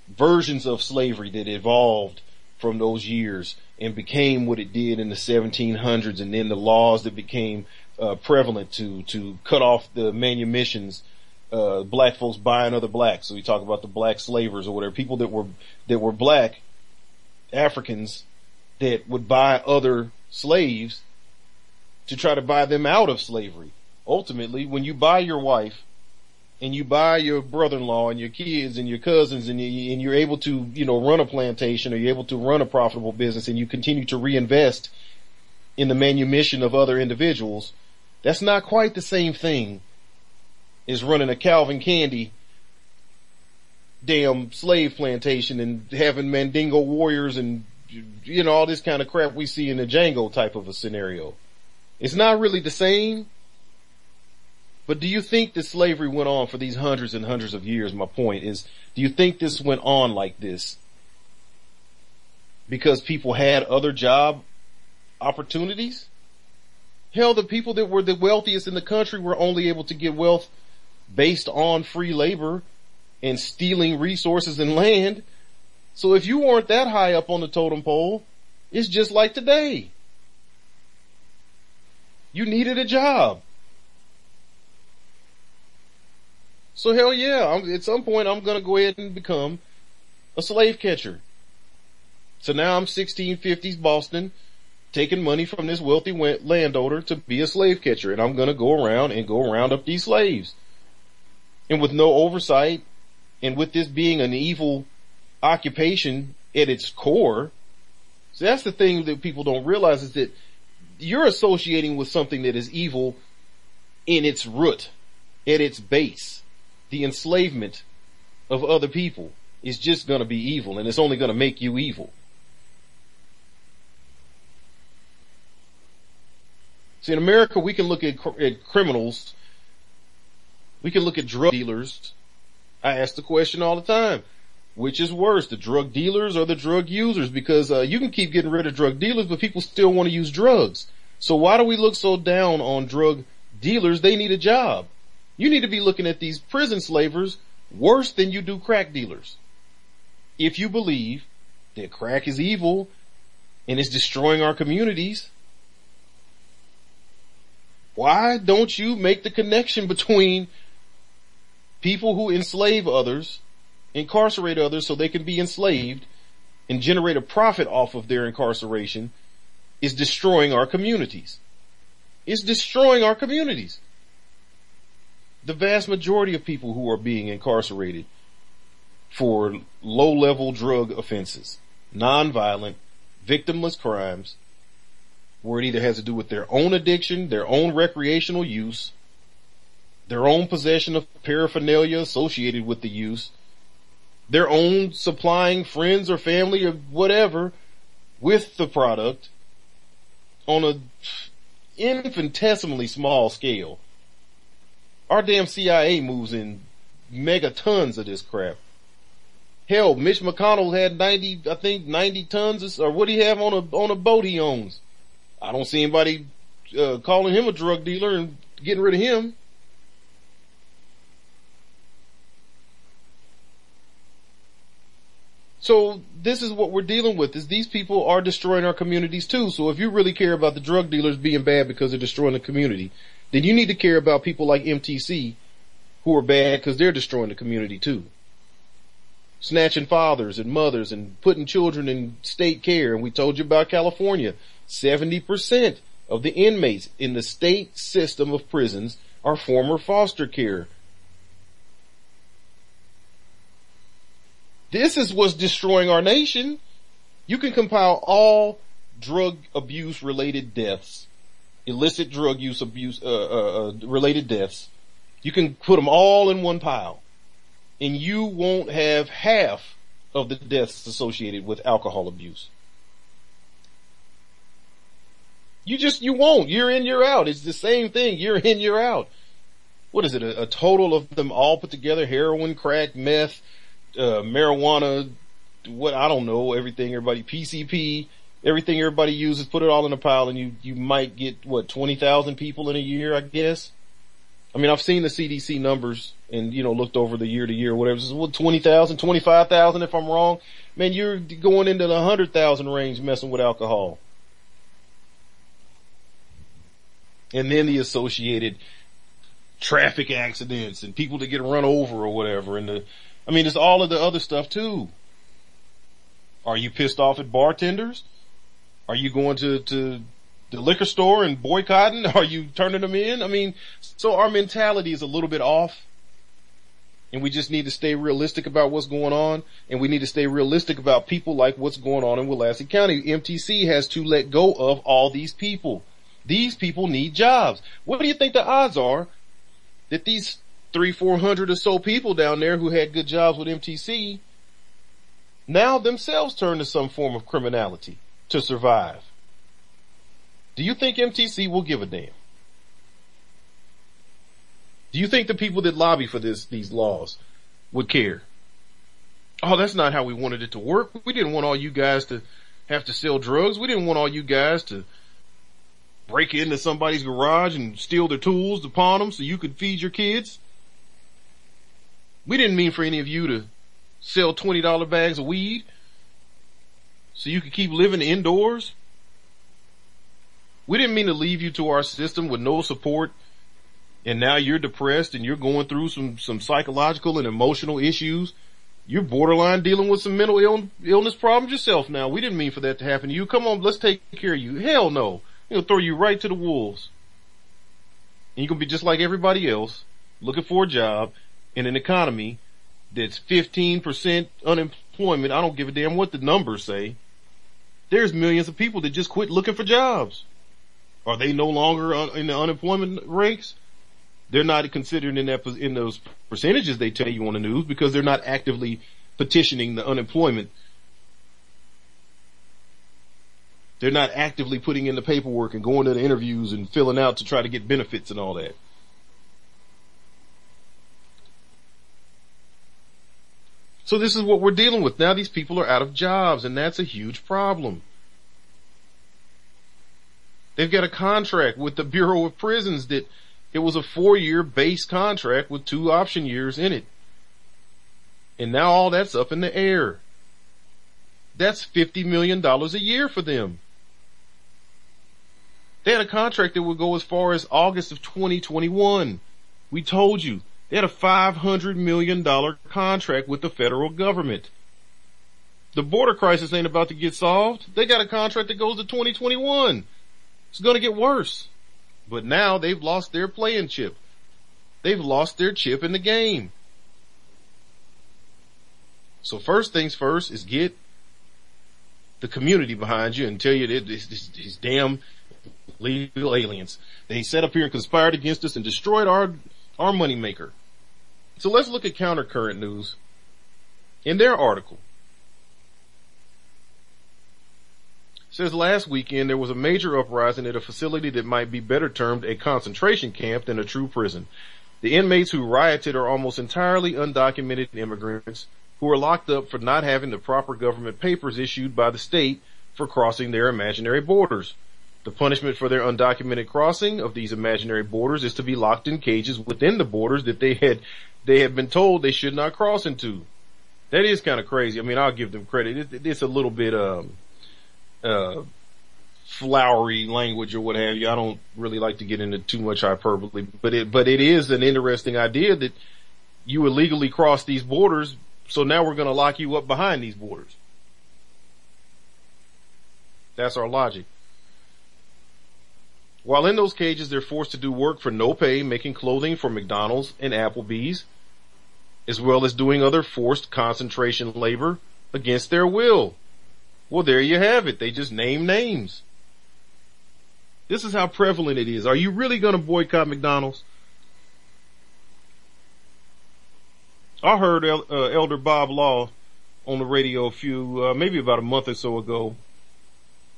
Speaker 2: versions of slavery that evolved from those years and became what it did in the 1700s and then the laws that became uh, prevalent to to cut off the manumissions. Uh, black folks buying other blacks. So we talk about the black slavers or whatever, people that were that were black Africans that would buy other slaves to try to buy them out of slavery. Ultimately, when you buy your wife and you buy your brother-in-law and your kids and your cousins and, you, and you're able to, you know, run a plantation or you're able to run a profitable business and you continue to reinvest in the manumission of other individuals, that's not quite the same thing as running a Calvin Candie damn slave plantation and having Mandingo warriors and you know all this kind of crap we see in the Django type of a scenario. It's not really the same, But do you think that slavery went on for these hundreds and hundreds of years? My point is, do you think this went on like this because people had other job opportunities? Hell, the people that were the wealthiest in the country were only able to get wealth based on free labor and stealing resources and land. So if you weren't that high up on the totem pole, it's just like today. You needed a job. So hell yeah, I'm, at some point I'm gonna go ahead and become a slave catcher. So now I'm 1650s Boston, taking money from this wealthy landowner to be a slave catcher, and I'm gonna go around and go round up these slaves. And with no oversight, and with this being an evil occupation at its core, so that's the thing that people don't realize is that you're associating with something that is evil in its root, at its base. The enslavement of other people is just gonna be evil and it's only gonna make you evil. See, in America, we can look at, at criminals. We can look at drug dealers. I ask the question all the time. Which is worse, the drug dealers or the drug users? Because uh, you can keep getting rid of drug dealers, but people still want to use drugs. So why do we look so down on drug dealers? They need a job. You need to be looking at these prison slavers worse than you do crack dealers. If you believe that crack is evil and it's destroying our communities, why don't you make the connection between people who enslave others, incarcerate others so they can be enslaved and generate a profit off of their incarceration is destroying our communities. It's destroying our communities. The vast majority of people who are being incarcerated for low level drug offenses, non-violent, victimless crimes, where it either has to do with their own addiction, their own recreational use, their own possession of paraphernalia associated with the use, their own supplying friends or family or whatever with the product on a infinitesimally small scale. Our damn CIA moves in megatons of this crap. Hell, Mitch McConnell had 90, I think 90 tons or what do he have on a, on a boat he owns? I don't see anybody uh, calling him a drug dealer and getting rid of him. So this is what we're dealing with is these people are destroying our communities too. So if you really care about the drug dealers being bad because they're destroying the community, then you need to care about people like MTC who are bad because they're destroying the community too. Snatching fathers and mothers and putting children in state care. And we told you about California. 70% of the inmates in the state system of prisons are former foster care. This is what's destroying our nation. You can compile all drug abuse related deaths, illicit drug use abuse, uh, uh, uh, related deaths. You can put them all in one pile and you won't have half of the deaths associated with alcohol abuse. You just, you won't. You're in, you're out. It's the same thing. You're in, you're out. What is it? A, a total of them all put together? Heroin, crack, meth, uh, marijuana, what, I don't know, everything everybody, PCP, everything everybody uses, put it all in a pile and you, you might get what, 20,000 people in a year, I guess? I mean, I've seen the CDC numbers and, you know, looked over the year to year, whatever. Is what, 20,000, 25,000 if I'm wrong. Man, you're going into the 100,000 range messing with alcohol. and then the associated traffic accidents and people that get run over or whatever. And the, I mean, it's all of the other stuff too. Are you pissed off at bartenders? Are you going to, to the liquor store and boycotting? Are you turning them in? I mean, so our mentality is a little bit off and we just need to stay realistic about what's going on and we need to stay realistic about people like what's going on in Willacy County. MTC has to let go of all these people. These people need jobs. What do you think the odds are that these three, four hundred or so people down there who had good jobs with MTC now themselves turn to some form of criminality to survive? Do you think MTC will give a damn? Do you think the people that lobby for this, these laws would care? Oh, that's not how we wanted it to work. We didn't want all you guys to have to sell drugs. We didn't want all you guys to break into somebody's garage and steal their tools to pawn them so you could feed your kids. We didn't mean for any of you to sell $20 bags of weed so you could keep living indoors. We didn't mean to leave you to our system with no support and now you're depressed and you're going through some, some psychological and emotional issues. You're borderline dealing with some mental Ill- illness problems yourself now. We didn't mean for that to happen to you. Come on, let's take care of you. Hell no. He'll throw you right to the wolves. And you're gonna be just like everybody else, looking for a job in an economy that's 15% unemployment. I don't give a damn what the numbers say. There's millions of people that just quit looking for jobs. Are they no longer uh, in the unemployment ranks? They're not considered in that, in those percentages they tell you on the news because they're not actively petitioning the unemployment. They're not actively putting in the paperwork and going to the interviews and filling out to try to get benefits and all that. So this is what we're dealing with. Now these people are out of jobs and that's a huge problem. They've got a contract with the Bureau of Prisons that it was a four year base contract with two option years in it. And now all that's up in the air. That's $50 million a year for them. They had a contract that would go as far as August of 2021. We told you they had a $500 million contract with the federal government. The border crisis ain't about to get solved. They got a contract that goes to 2021. It's going to get worse. But now they've lost their playing chip. They've lost their chip in the game. So first things first is get the community behind you and tell you that these damn legal aliens. They set up here and conspired against us and destroyed our, our moneymaker. So let's look at countercurrent news. In their article, says last weekend there was a major uprising at a facility that might be better termed a concentration camp than a true prison. The inmates who rioted are almost entirely undocumented immigrants who are locked up for not having the proper government papers issued by the state for crossing their imaginary borders. The punishment for their undocumented crossing of these imaginary borders is to be locked in cages within the borders that they had they have been told they should not cross into. That is kind of crazy. I mean, I'll give them credit. it's a little bit um uh, flowery language or what have you. I don't really like to get into too much hyperbole, but it, but it is an interesting idea that you illegally cross these borders. So now we're going to lock you up behind these borders. That's our logic. While in those cages, they're forced to do work for no pay, making clothing for McDonald's and Applebee's, as well as doing other forced concentration labor against their will. Well, there you have it. They just name names. This is how prevalent it is. Are you really going to boycott McDonald's? I heard El- uh, Elder Bob Law on the radio a few, uh, maybe about a month or so ago.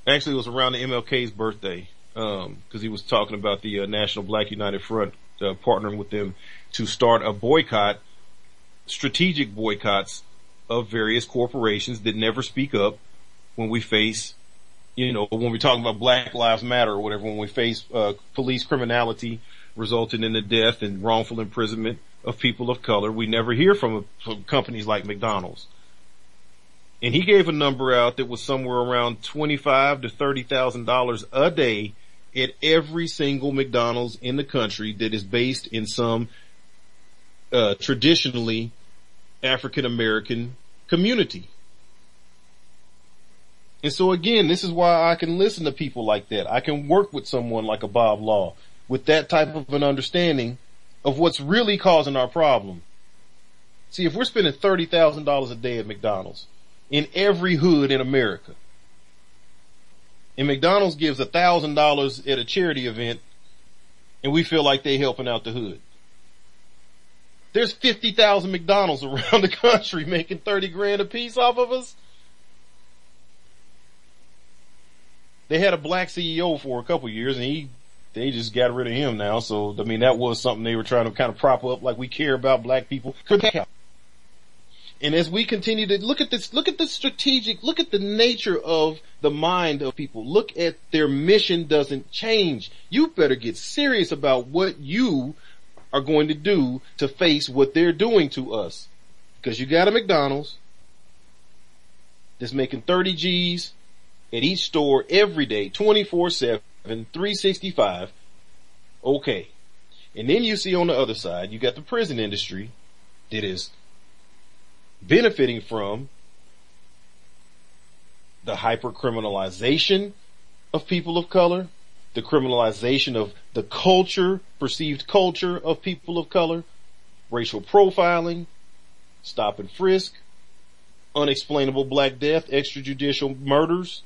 Speaker 2: Actually, it was around the MLK's birthday, um, cause he was talking about the uh, National Black United Front, uh, partnering with them to start a boycott, strategic boycotts of various corporations that never speak up when we face, you know, when we're talking about Black Lives Matter or whatever, when we face uh, police criminality resulting in the death and wrongful imprisonment of people of color, we never hear from, from companies like McDonald's. And he gave a number out that was somewhere around twenty-five to thirty thousand dollars a day at every single McDonald's in the country that is based in some uh, traditionally African American community. And so again, this is why I can listen to people like that. I can work with someone like a Bob Law with that type of an understanding of what's really causing our problem. See, if we're spending $30,000 a day at McDonald's in every hood in America, and McDonald's gives a $1,000 at a charity event, and we feel like they're helping out the hood. There's 50,000 McDonald's around the country making 30 grand a piece off of us. They had a black CEO for a couple years and he they just got rid of him now. So, I mean, that was something they were trying to kind of prop up, like we care about black people. And as we continue to look at this, look at the strategic, look at the nature of the mind of people. Look at their mission doesn't change. You better get serious about what you are going to do to face what they're doing to us. Because you got a McDonald's that's making 30 G's at each store every day, 24 7, 365. Okay. And then you see on the other side, you got the prison industry that is benefiting from the hypercriminalization of people of color, the criminalization of the culture, perceived culture of people of color, racial profiling, stop and frisk, unexplainable black death, extrajudicial murders,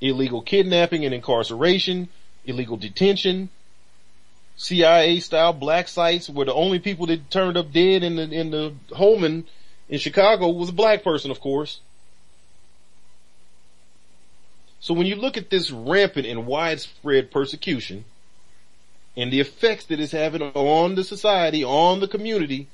Speaker 2: illegal kidnapping and incarceration, illegal detention, CIA style black sites where the only people that turned up dead in the, in the Homan in Chicago was a black person, of course. So when you look at this rampant and widespread persecution and the effects that it's having on the society, on the community,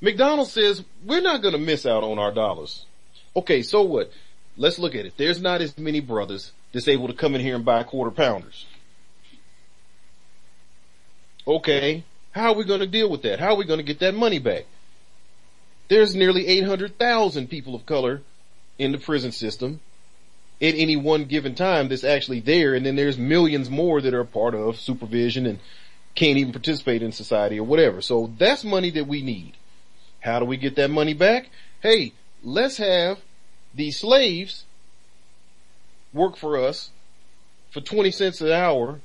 Speaker 2: McDonald's says, we're not going to miss out on our dollars. Okay, so what? Let's look at it. There's not as many brothers that's able to come in here and buy quarter pounders. Okay, how are we going to deal with that? How are we going to get that money back? There's nearly 800,000 people of color in the prison system at any one given time that's actually there. And then there's millions more that are part of supervision and can't even participate in society or whatever. So that's money that we need. How do we get that money back? Hey, let's have these slaves work for us for 20 cents an hour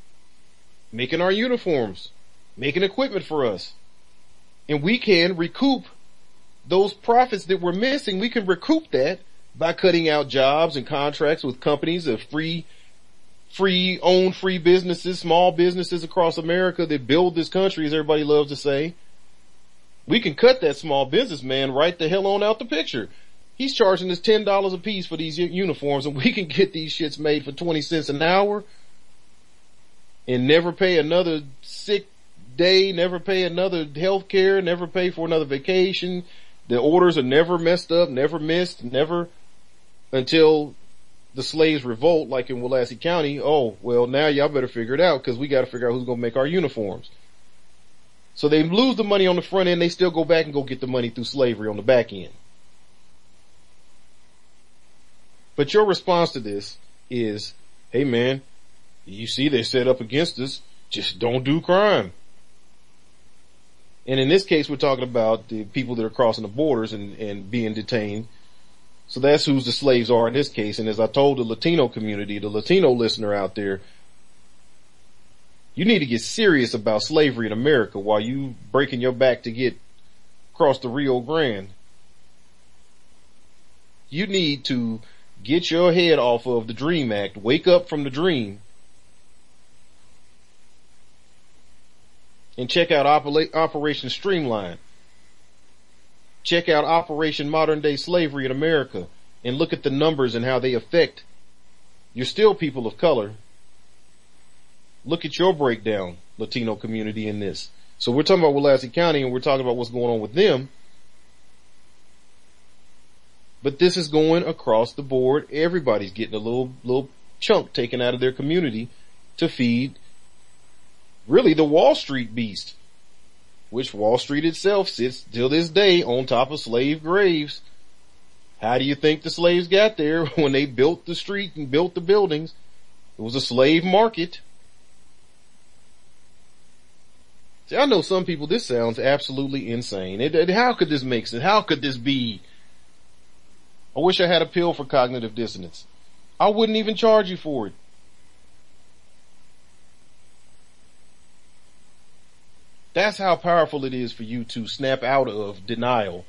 Speaker 2: making our uniforms making equipment for us. And we can recoup those profits that we're missing. We can recoup that by cutting out jobs and contracts with companies of free, free owned free businesses, small businesses across America that build this country, as everybody loves to say. We can cut that small businessman right the hell on out the picture. He's charging us $10 a piece for these uniforms and we can get these shits made for 20 cents an hour and never pay another sick day, never pay another health care, never pay for another vacation. The orders are never messed up, never missed, never until the slaves revolt like in Willacy County. Oh, well now y'all better figure it out because we got to figure out who's going to make our uniforms. So they lose the money on the front end. They still go back and go get the money through slavery on the back end. But your response to this is, hey man, you see they set up against us. Just don't do crime. And in this case, we're talking about the people that are crossing the borders and, and being detained. So that's who the slaves are in this case. And as I told the Latino community, the Latino listener out there, you need to get serious about slavery in America while you breaking your back to get across the Rio Grande. You need to get your head off of the Dream Act, wake up from the dream, and check out Operation Streamline. Check out Operation Modern Day Slavery in America and look at the numbers and how they affect. You're still people of color. Look at your breakdown, Latino community in this. So we're talking about Willacy County and we're talking about what's going on with them. But this is going across the board. Everybody's getting a little, little chunk taken out of their community to feed really the Wall Street beast, which Wall Street itself sits till this day on top of slave graves. How do you think the slaves got there when they built the street and built the buildings? It was a slave market. See, I know some people, this sounds absolutely insane. It, it, how could this make sense? How could this be? I wish I had a pill for cognitive dissonance. I wouldn't even charge you for it. That's how powerful it is for you to snap out of denial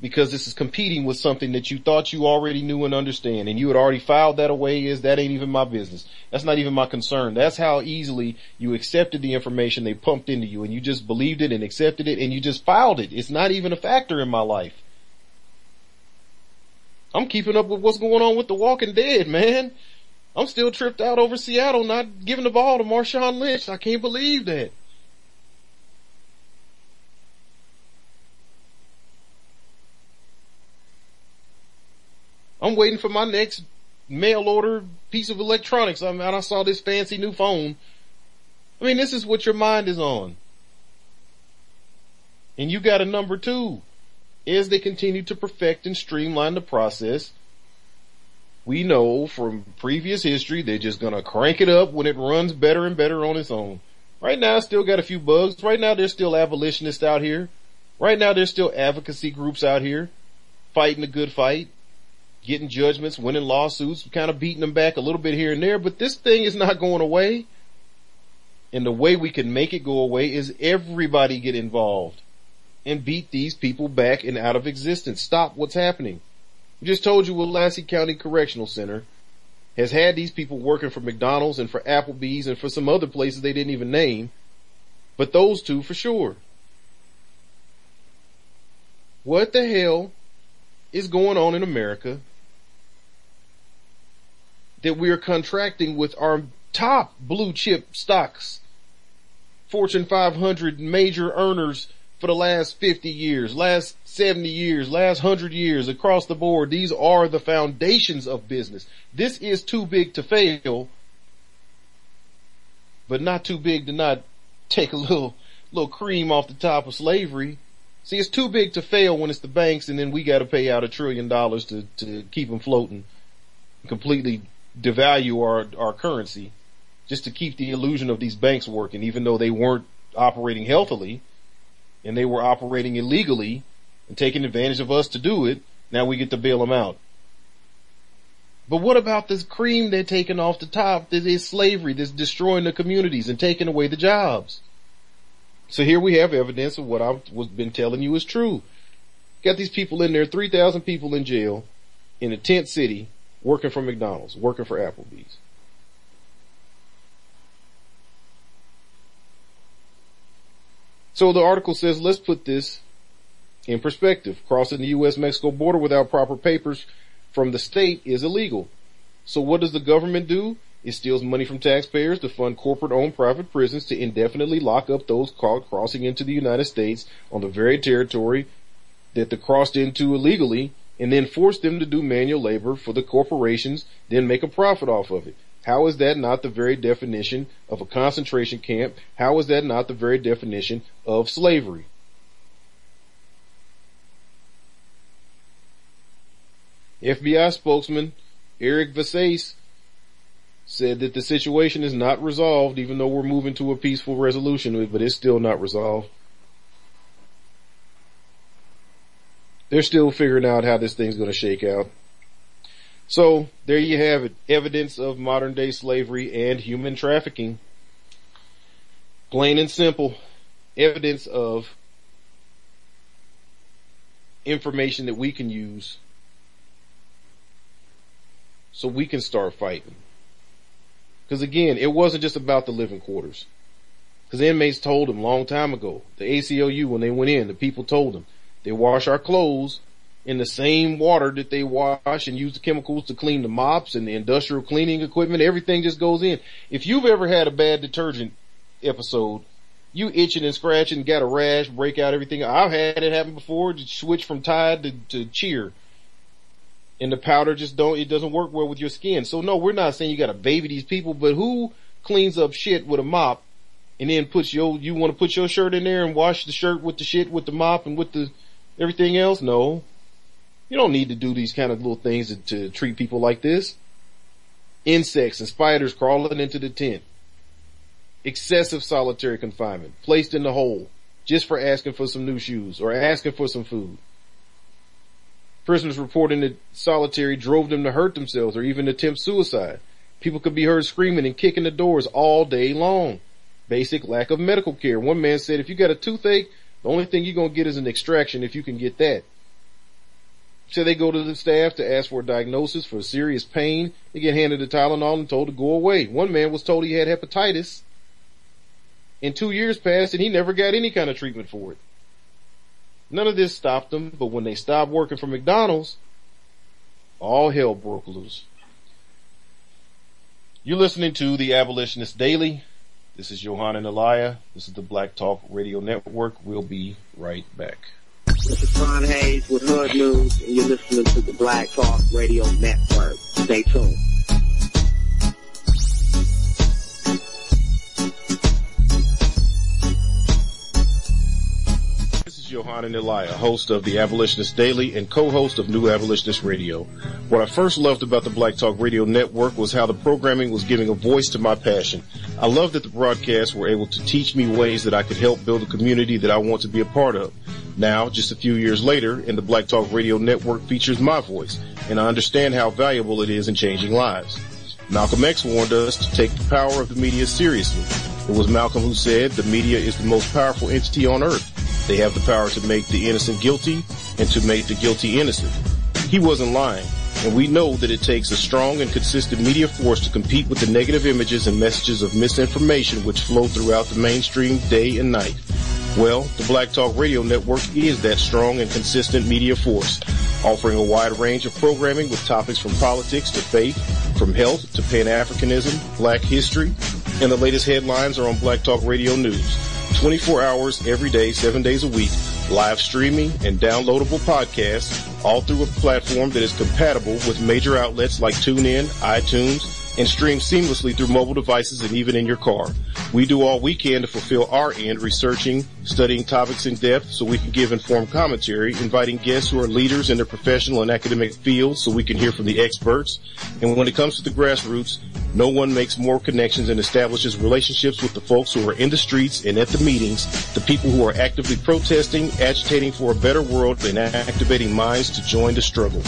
Speaker 2: because this is competing with something that you thought you already knew and understand and you had already filed that away is that ain't even my business. That's not even my concern. That's how easily you accepted the information they pumped into you and you just believed it and accepted it and you just filed it. It's not even a factor in my life. I'm keeping up with what's going on with The Walking Dead, man. I'm still tripped out over Seattle not giving the ball to Marshawn Lynch. I can't believe that. I'm waiting for my next mail order piece of electronics. I mean, I saw this fancy new phone. I mean, this is what your mind is on. And you got a number two. As they continue to perfect and streamline the process, we know from previous history they're just gonna crank it up when it runs better and better on its own. Right now, still got a few bugs. Right now, there's still abolitionists out here. Right now, there's still advocacy groups out here fighting a good fight getting judgments, winning lawsuits, kind of beating them back a little bit here and there, but this thing is not going away. And the way we can make it go away is everybody get involved and beat these people back and out of existence. Stop what's happening. We just told you Willacy County Correctional Center has had these people working for McDonald's and for Applebee's and for some other places they didn't even name, but those two for sure. What the hell is going on in America that we are contracting with our top blue chip stocks, Fortune 500 major earners for the last 50 years, last 70 years, last 100 years across the board. These are the foundations of business. This is too big to fail, but not too big to not take a little, little cream off the top of slavery. See, it's too big to fail when it's the banks and then we gotta pay out a trillion dollars to, to keep them floating, completely devalue our, our currency just to keep the illusion of these banks working, even though they weren't operating healthily and they were operating illegally and taking advantage of us to do it. Now we get to bail them out. But what about this cream they're taking off the top This is slavery that's destroying the communities and taking away the jobs? So here we have evidence of what I've was been telling you is true. Got these people in there, 3,000 people in jail in a tent city working for McDonald's, working for Applebee's. So the article says, let's put this in perspective. Crossing the U.S.-Mexico border without proper papers from the state is illegal. So what does the government do? It steals money from taxpayers to fund corporate-owned private prisons to indefinitely lock up those caught crossing into the United States on the very territory that they crossed into illegally and then force them to do manual labor for the corporations, then make a profit off of it. How is that not the very definition of a concentration camp? How is that not the very definition of slavery? FBI spokesman Eric Vasys said that the situation is not resolved even though we're moving to a peaceful resolution, but it's still not resolved. They're still figuring out how this thing's going to shake out. So there you have it. Evidence of modern day slavery and human trafficking. Plain and simple. Evidence of information that we can use so we can start fighting. Cause again, it wasn't just about the living quarters. Cause inmates told them long time ago, the ACLU when they went in, the people told them, they wash our clothes in the same water that they wash and use the chemicals to clean the mops and the industrial cleaning equipment. Everything just goes in. If you've ever had a bad detergent episode, you itching and scratching, got a rash, break out everything. I've had it happen before to switch from Tide to, to Cheer. And the powder just don't, it doesn't work well with your skin. So no, we're not saying you gotta baby these people, but who cleans up shit with a mop and then puts your, you wanna put your shirt in there and wash the shirt with the shit with the mop and with the, Everything else, no. You don't need to do these kind of little things to, to treat people like this. Insects and spiders crawling into the tent. Excessive solitary confinement, placed in the hole, just for asking for some new shoes or asking for some food. Prisoners reporting that solitary drove them to hurt themselves or even attempt suicide. People could be heard screaming and kicking the doors all day long. Basic lack of medical care. One man said, if you got a toothache, the only thing you're going to get is an extraction if you can get that. So they go to the staff to ask for a diagnosis for serious pain. They get handed a Tylenol and told to go away. One man was told he had hepatitis and two years passed and he never got any kind of treatment for it. None of this stopped them, but when they stopped working for McDonald's, all hell broke loose. You're listening to the Abolitionist Daily. This is Johanna and Elia. This is the Black Talk Radio Network. We'll be right back.
Speaker 4: This is Ron Hayes with Hood News, and you're listening to the Black Talk Radio Network. Stay tuned.
Speaker 2: And Elia, host of the Abolitionist Daily and co-host of New Abolitionist Radio. What I first loved about the Black Talk Radio Network was how the programming was giving a voice to my passion. I loved that the broadcasts were able to teach me ways that I could help build a community that I want to be a part of. Now, just a few years later, and the Black Talk Radio Network features my voice, and I understand how valuable it is in changing lives. Malcolm X warned us to take the power of the media seriously. It was Malcolm who said the media is the most powerful entity on earth. They have the power to make the innocent guilty and to make the guilty innocent. He wasn't lying, and we know that it takes a strong and consistent media force to compete with the negative images and messages of misinformation which flow throughout the mainstream day and night. Well, the Black Talk Radio Network is that strong and consistent media force, offering a wide range of programming with topics from politics to faith, from health to Pan-Africanism, black history, and the latest headlines are on Black Talk Radio News. 24 hours every day, 7 days a week, live streaming and downloadable podcasts, all through a platform that is compatible with major outlets like TuneIn, iTunes, and stream seamlessly through mobile devices and even in your car. We do all we can to fulfill our end researching, studying topics in depth so we can give informed commentary, inviting guests who are leaders in their professional and academic fields so we can hear from the experts. And when it comes to the grassroots, no one makes more connections and establishes relationships with the folks who are in the streets and at the meetings, the people who are actively protesting, agitating for a better world, and activating minds to join the struggle.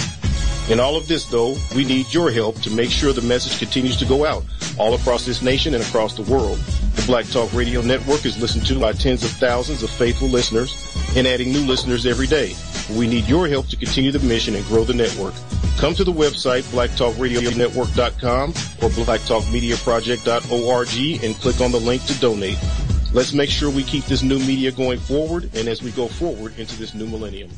Speaker 2: In all of this, though, we need your help to make sure the message continues to go out all across this nation and across the world. The Black Talk Radio Network is listened to by tens of thousands of faithful listeners and adding new listeners every day. We need your help to continue the mission and grow the network. Come to the website blacktalkradionetwork.com or blacktalkmediaproject.org and click on the link to donate. Let's make sure we keep this new media going forward and as we go forward into this new millennium.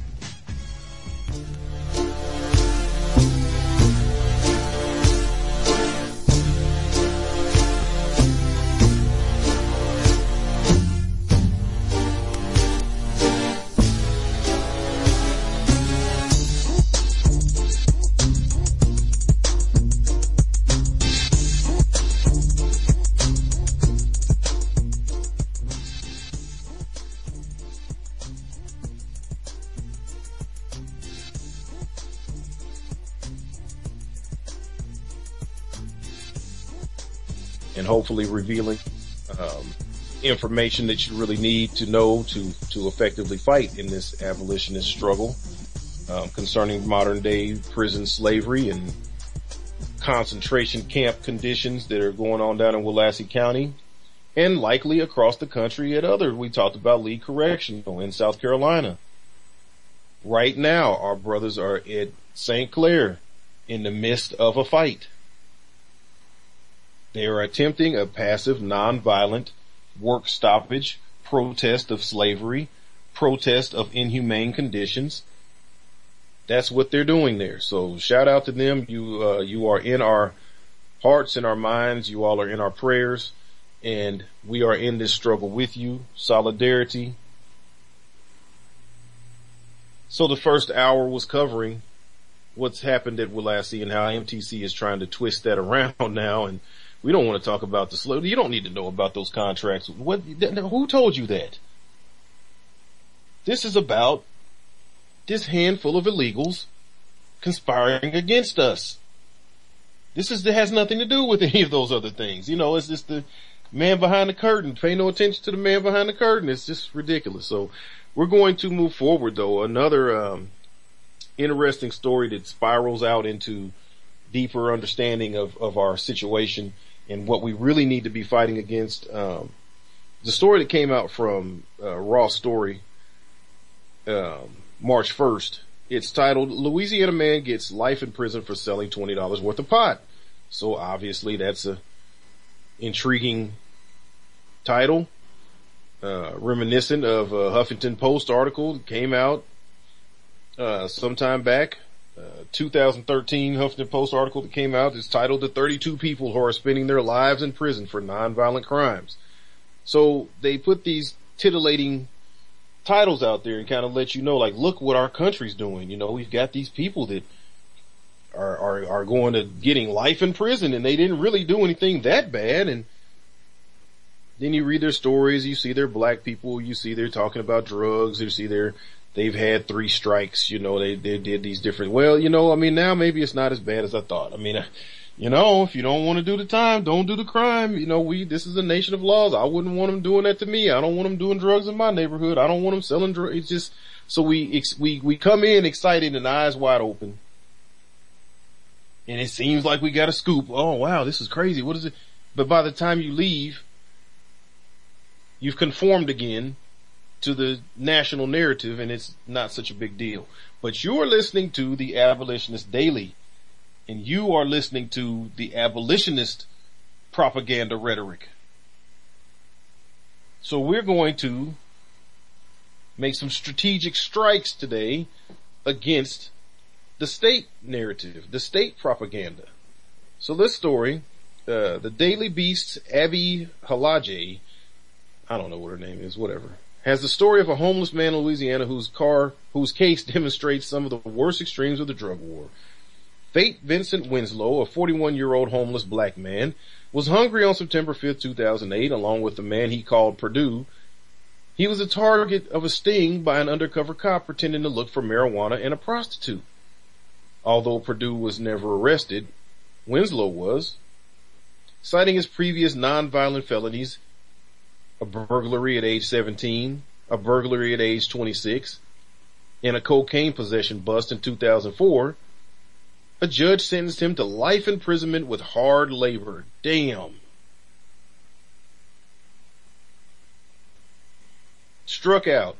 Speaker 2: Hopefully revealing um, information that you really need to know to to effectively fight in this abolitionist struggle um, concerning modern day prison slavery and concentration camp conditions that are going on down in Willacy County and likely across the country at other. We talked about Lee Correctional in South Carolina. Right now, our brothers are at St. Clair in the midst of a fight. They are attempting a passive, nonviolent work stoppage, protest of slavery, protest of inhumane conditions. That's what they're doing there. So shout out to them. You, uh, you are in our hearts and our minds. You all are in our prayers and we are in this struggle with you. Solidarity. So the first hour was covering what's happened at Willacy and how MTC is trying to twist that around now and we don't want to talk about the slow. You don't need to know about those contracts. What? Who told you that? This is about this handful of illegals conspiring against us. This is, has nothing to do with any of those other things. You know, it's just the man behind the curtain. Pay no attention to the man behind the curtain. It's just ridiculous. So we're going to move forward though. Another, um, interesting story that spirals out into deeper understanding of, of our situation and what we really need to be fighting against. Um, the story that came out from uh, Raw Story um, March 1st, it's titled Louisiana Man Gets Life in Prison for Selling $20 Worth of Pot. So obviously that's a intriguing title, uh, reminiscent of a Huffington Post article that came out uh, sometime back uh, 2013 Huffington Post article that came out is titled "The 32 People Who Are Spending Their Lives in Prison for Nonviolent Crimes." So they put these titillating titles out there and kind of let you know, like, look what our country's doing. You know, we've got these people that are, are, are going to getting life in prison and they didn't really do anything that bad. And then you read their stories, you see they're black people, you see they're talking about drugs, you see they're, they've had three strikes, you know, they, they did these different, well, you know, I mean, now maybe it's not as bad as I thought. I mean, uh, you know, if you don't want to do the time, don't do the crime. You know, we, this is a nation of laws. I wouldn't want them doing that to me. I don't want them doing drugs in my neighborhood. I don't want them selling drugs. It's just, so we, we, we come in excited and eyes wide open. And it seems like we got a scoop. Oh wow, this is crazy. What is it? But by the time you leave, you've conformed again to the national narrative and it's not such a big deal. But you're listening to the Abolitionist Daily and you are listening to the abolitionist propaganda rhetoric. So we're going to make some strategic strikes today against the state narrative, the state propaganda. So this story, uh, the Daily Beast's Abby Haglage, I don't know what her name is, whatever, has the story of a homeless man in Louisiana whose car, whose case demonstrates some of the worst extremes of the drug war. Fate Vincent Winslow, a 41 year old homeless black man, was hungry on September 5, 2008, along with the man he called Perdue. He was the target of a sting by an undercover cop pretending to look for marijuana and a prostitute. Although Perdue was never arrested, Winslow was. Citing his previous nonviolent felonies, a burglary at age 17, a burglary at age 26, and a cocaine possession bust in 2004, a judge sentenced him to life imprisonment with hard labor. Damn. Struck out.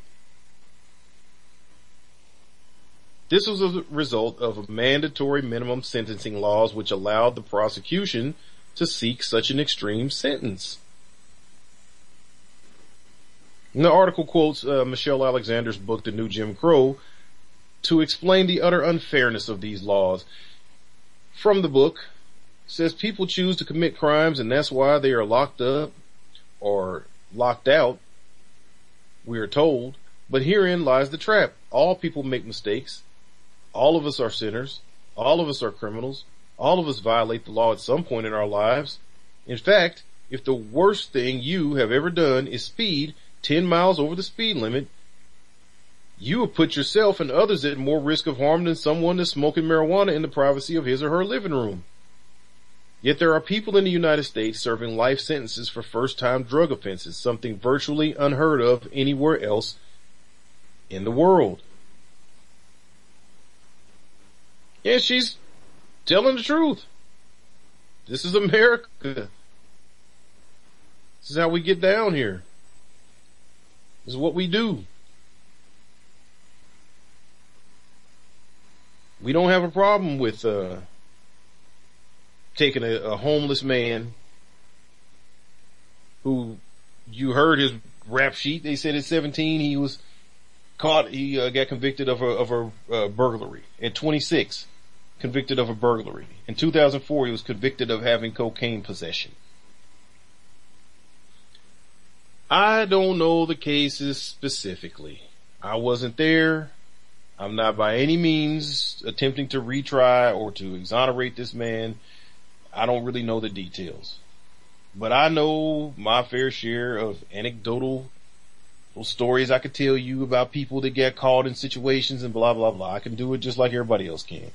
Speaker 2: This was a result of mandatory minimum sentencing laws which allowed the prosecution to seek such an extreme sentence. And the article quotes uh, Michelle Alexander's book, The New Jim Crow, to explain the utter unfairness of these laws from the book says people choose to commit crimes and that's why they are locked up or locked out. We are told, but herein lies the trap. All people make mistakes. All of us are sinners. All of us are criminals. All of us violate the law at some point in our lives. In fact, if the worst thing you have ever done is speed 10 miles over the speed limit, you have put yourself and others at more risk of harm than someone that's smoking marijuana in the privacy of his or her living room. Yet there are people in the United States serving life sentences for first time drug offenses, something virtually unheard of anywhere else in the world. Yeah, she's telling the truth. This is America. This is how we get down here. Is what we do. we don't have a problem with uh, taking a, a, homeless man who you heard his rap sheet. They said at 17 he was caught. He uh, got convicted of a of a uh, burglary. At 26, convicted of a burglary. In 2004, he was convicted of having cocaine possession. I don't know the cases specifically. I wasn't there. I'm not by any means attempting to retry or to exonerate this man. I don't really know the details. But I know my fair share of anecdotal stories I could tell you about people that get caught in situations and blah, blah, blah. I can do it just like everybody else can.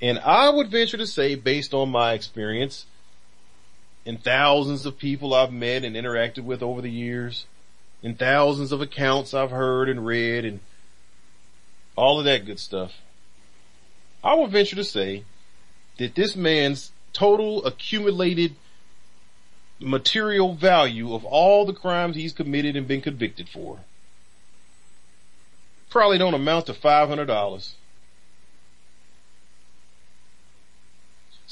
Speaker 2: And I would venture to say, based on my experience and thousands of people I've met and interacted with over the years, and thousands of accounts I've heard and read and all of that good stuff. I would venture to say that this man's total accumulated material value of all the crimes he's committed and been convicted for probably don't amount to $500.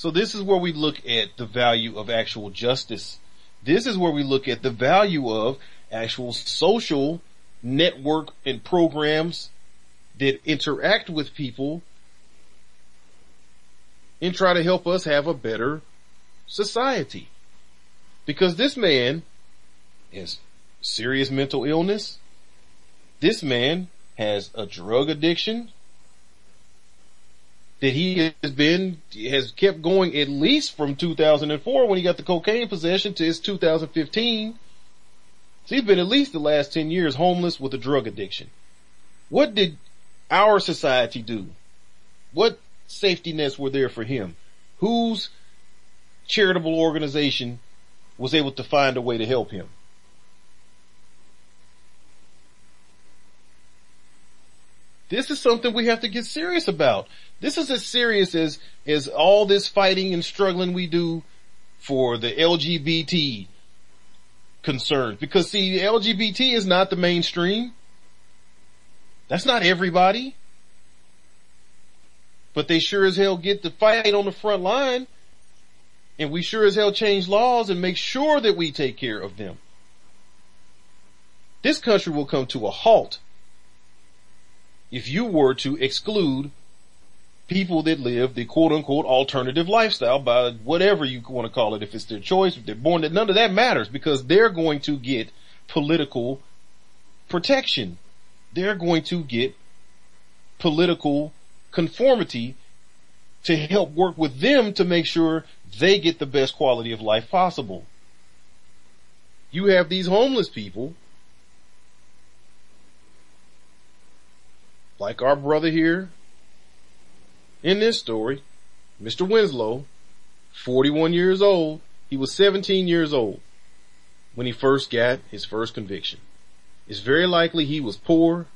Speaker 2: So this is where we look at the value of actual justice. This is where we look at the value of actual social network and programs that interact with people and try to help us have a better society. Because this man has serious mental illness. This man has a drug addiction that he has been, has kept going at least from 2004 when he got the cocaine possession to his 2015. So he's been at least the last 10 years homeless with a drug addiction. What did our society do? What safety nets were there for him? Whose charitable organization was able to find a way to help him? This is something we have to get serious about. This is as serious as, as all this fighting and struggling we do for the LGBT concerns. Because see, LGBT is not the mainstream. That's not everybody. But they sure as hell get the fight on the front line. And we sure as hell change laws and make sure that we take care of them. This country will come to a halt if you were to exclude people that live the quote unquote alternative lifestyle by whatever you want to call it, if it's their choice, if they're born, that none of that matters because they're going to get political protection. They're going to get political conformity to help work with them to make sure they get the best quality of life possible. You have these homeless people like our brother here in this story, Mr. Winslow, 41 years old, he was 17 years old when he first got his first conviction. It's very likely he was poor.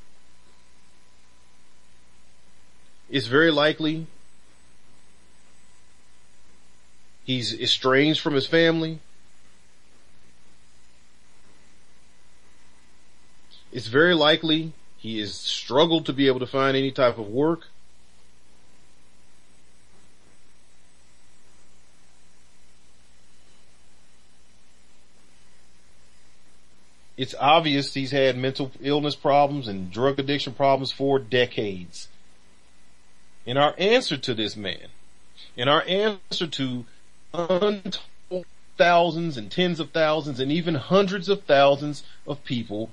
Speaker 2: It's very likely he's estranged from his family. It's very likely he has struggled to be able to find any type of work. It's obvious he's had mental illness problems and drug addiction problems for decades. And our answer to this man, and our answer to untold thousands and tens of thousands and even hundreds of thousands of people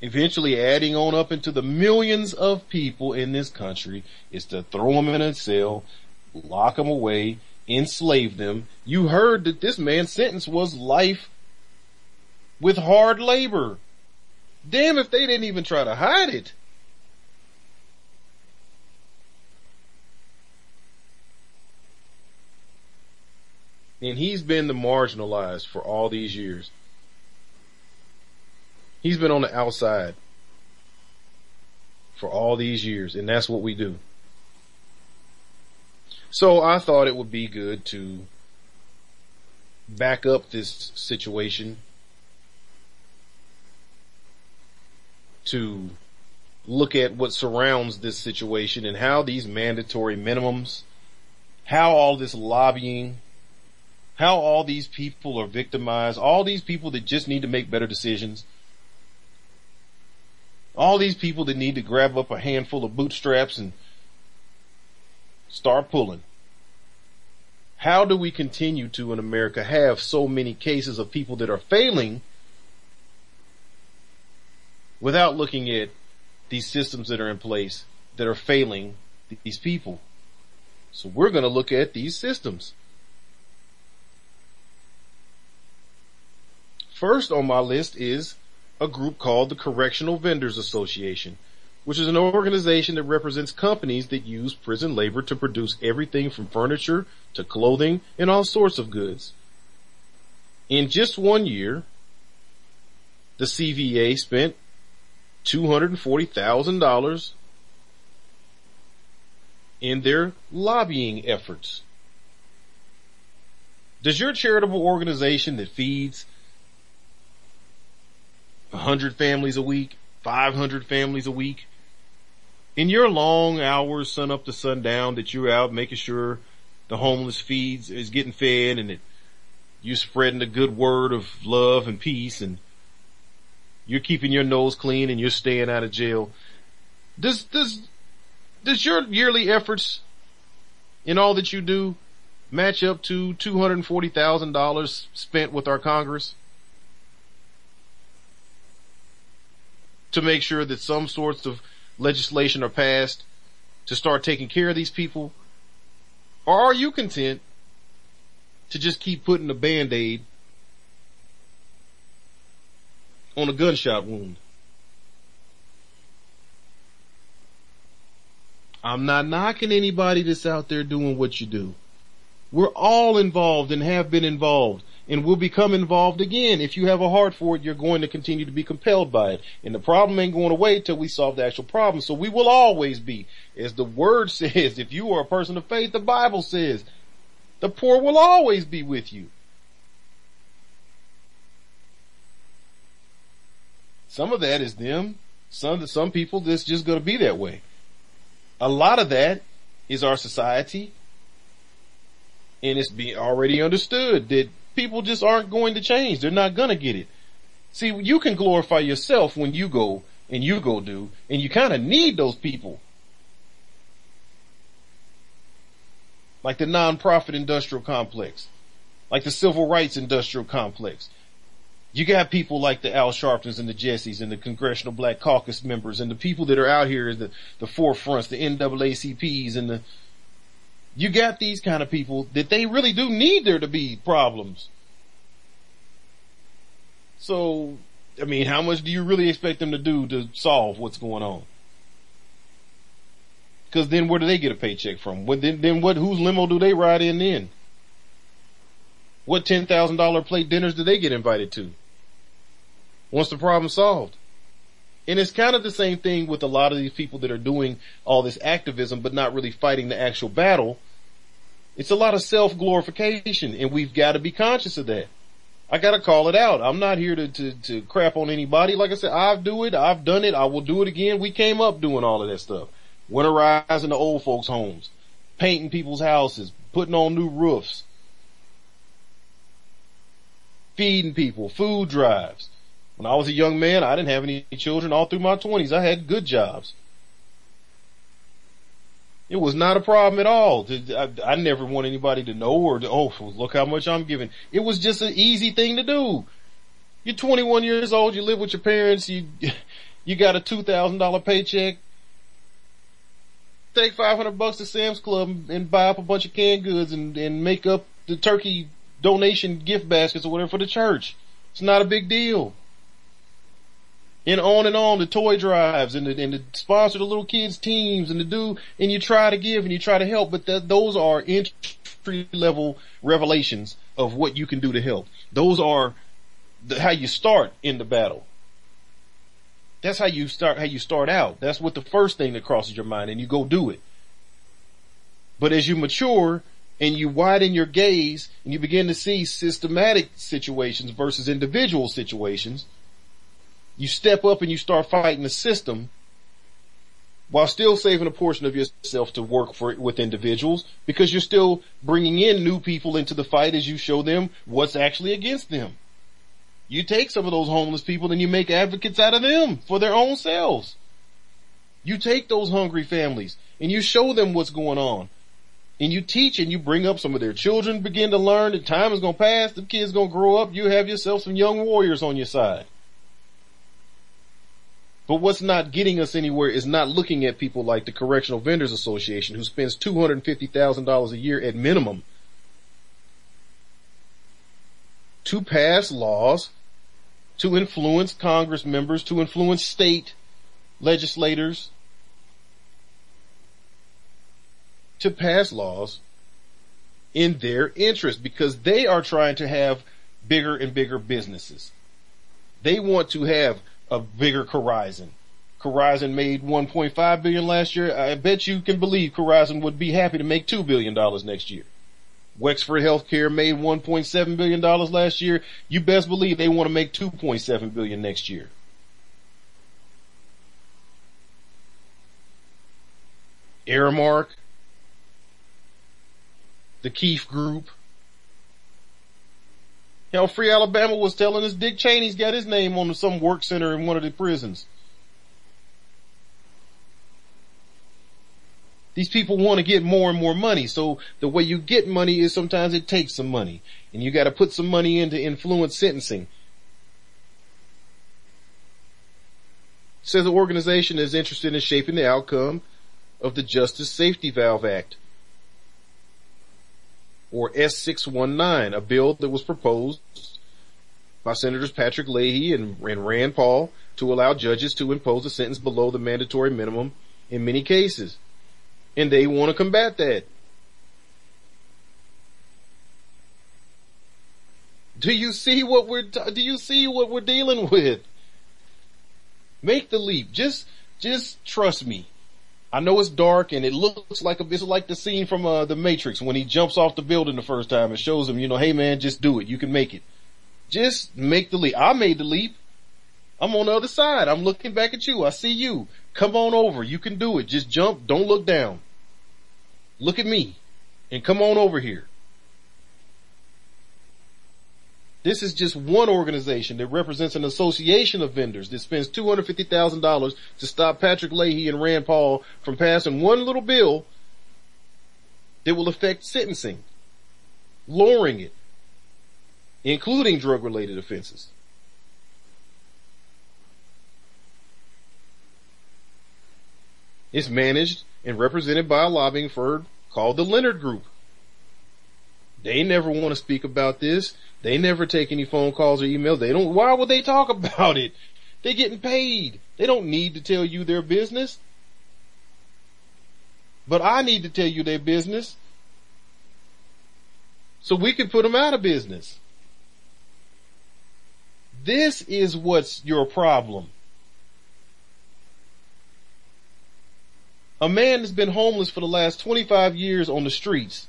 Speaker 2: eventually adding on up into the millions of people in this country is to throw them in a cell, lock them away, enslave them. You heard that this man's sentence was life with hard labor. Damn if they didn't even try to hide it. And he's been the marginalized for all these years. He's been on the outside for all these years, and that's what we do. So I thought it would be good to back up this situation to look at what surrounds this situation and how these mandatory minimums, how all this lobbying, how all these people are victimized, all these people that just need to make better decisions, all these people that need to grab up a handful of bootstraps and start pulling. How do we continue to in America have so many cases of people that are failing without looking at these systems that are in place that are failing these people? So we're going to look at these systems. First on my list is a group called the Correctional Vendors Association, which is an organization that represents companies that use prison labor to produce everything from furniture to clothing and all sorts of goods. In just one year, the CVA spent $240,000 in their lobbying efforts. Does your charitable organization that feeds 100 families a week, 500 families a week. In your long hours, sun up to sundown, that you're out making sure the homeless feeds is getting fed and that you're spreading the good word of love and peace and you're keeping your nose clean and you're staying out of jail. Does, does, does your yearly efforts in all that you do match up to $240,000 spent with our Congress? To make sure that some sorts of legislation are passed to start taking care of these people? Or are you content to just keep putting a band-aid on a gunshot wound? I'm not knocking anybody that's out there doing what you do. We're all involved and have been involved and will become involved again. If you have a heart for it, you're going to continue to be compelled by it. And the problem ain't going away till we solve the actual problem. So we will always be, as the word says, if you are a person of faith, the Bible says, the poor will always be with you. Some of that is them. Some, some people, that's just going to be that way. A lot of that is our society. And it's being already understood that people just aren't going to change. They're not going to get it. See, you can glorify yourself when you go and you go do, and you kind of need those people. Like the nonprofit industrial complex, like the civil rights industrial complex. You got people like the Al Sharptons and the Jessies and the Congressional Black Caucus members and the people that are out here the, the forefronts, the NAACPs and the you got these kind of people that they really do need there to be problems. So, I mean, how much do you really expect them to do to solve what's going on? Cause then where do they get a paycheck from? What, then, then what, whose limo do they ride in then? What $10,000 plate dinners do they get invited to? Once the problem solved. And it's kind of the same thing with a lot of these people that are doing all this activism, but not really fighting the actual battle. It's a lot of self-glorification and we've got to be conscious of that. I gotta call it out. I'm not here to, to, to crap on anybody. Like I said, I do it. I've done it. I will do it again. We came up doing all of that stuff. Winterizing the old folks homes, painting people's houses, putting on new roofs, feeding people, food drives. When I was a young man, I didn't have any children all through my twenties. I had good jobs. It was not a problem at all. I, I never want anybody to know or to, oh, look how much I'm giving. It was just an easy thing to do. You're 21 years old, you live with your parents, you, you got a $2,000 paycheck. Take 500 bucks to Sam's Club and buy up a bunch of canned goods and, and make up the turkey donation gift baskets or whatever for the church. It's not a big deal and on and on the toy drives and the, and to sponsor the little kids teams and to do and you try to give and you try to help but the, those are entry level revelations of what you can do to help. Those are the, how you start in the battle. That's how you start how you start out. That's what the first thing that crosses your mind and you go do it. But as you mature and you widen your gaze and you begin to see systematic situations versus individual situations you step up and you start fighting the system while still saving a portion of yourself to work for with individuals because you're still bringing in new people into the fight as you show them what's actually against them. You take some of those homeless people and you make advocates out of them for their own selves. You take those hungry families and you show them what's going on. And you teach and you bring up some of their children begin to learn that time is going to pass. The kids going to grow up. You have yourself some young warriors on your side. But what's not getting us anywhere is not looking at people like the Correctional Vendors Association who spends $250,000 a year at minimum to pass laws, to influence Congress members, to influence state legislators, to pass laws in their interest because they are trying to have bigger and bigger businesses. They want to have a bigger Corizon. Corizon made 1.5 billion last year. I bet you can believe Corizon would be happy to make $2 billion next year. Wexford Healthcare made 1.7 billion dollars last year. You best believe they want to make 2.7 billion next year. Aramark, the Keefe Group, Hell, Free Alabama was telling us Dick Cheney's got his name on some work center in one of the prisons. These people want to get more and more money. So the way you get money is sometimes it takes some money and you got to put some money into influence sentencing. says the organization is interested in shaping the outcome of the Justice Safety Valve Act, or S619, a bill that was proposed by Senators Patrick Leahy and, and Rand Paul to allow judges to impose a sentence below the mandatory minimum in many cases. And they want to combat that. Do you see what we're, do you see what we're dealing with? Make the leap. Just, just trust me. I know it's dark and it looks like a, it's like the scene from uh, the Matrix when he jumps off the building the first time and shows him, you know, hey man, just do it. You can make it. Just make the leap. I made the leap. I'm on the other side. I'm looking back at you. I see you. Come on over. You can do it. Just jump. Don't look down. Look at me and come on over here. This is just one organization that represents an association of vendors that spends $250,000 to stop Patrick Leahy and Rand Paul from passing one little bill that will affect sentencing, lowering it, including drug related offenses. It's managed and represented by a lobbying firm called the Leonard Group. They never want to speak about this. They never take any phone calls or emails. They don't, why would they talk about it? They're getting paid. They don't need to tell you their business. But I need to tell you their business. So we can put them out of business. This is what's your problem. A man has been homeless for the last 25 years on the streets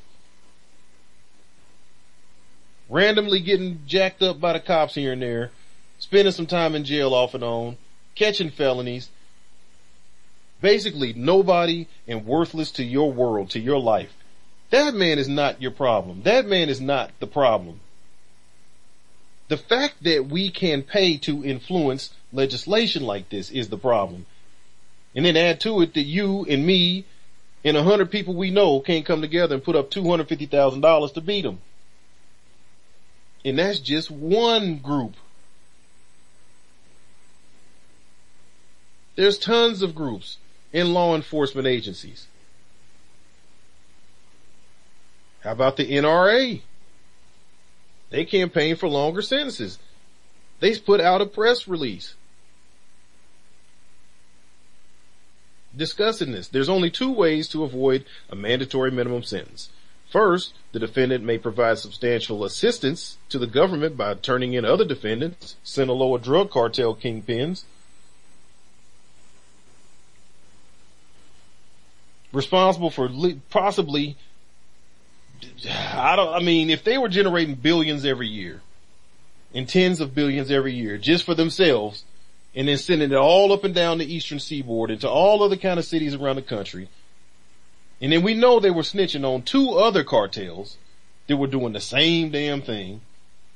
Speaker 2: randomly getting jacked up by the cops here and there, spending some time in jail off and on, catching felonies. Basically nobody and worthless to your world, to your life. That man is not your problem. That man is not the problem. The fact that we can pay to influence legislation like this is the problem. And then add to it that you and me and a hundred people we know can't come together and put up $250,000 to beat them. And that's just one group. There's tons of groups in law enforcement agencies. How about the NRA? They campaign for longer sentences. They put out a press release discussing this. There's only two ways to avoid a mandatory minimum sentence. First, the defendant may provide substantial assistance to the government by turning in other defendants, Sinaloa drug cartel kingpins, responsible for possibly, I don't, I mean, if they were generating billions every year and tens of billions every year just for themselves and then sending it all up and down the eastern seaboard into all other kind of cities around the country, and then we know they were snitching on two other cartels that were doing the same damn thing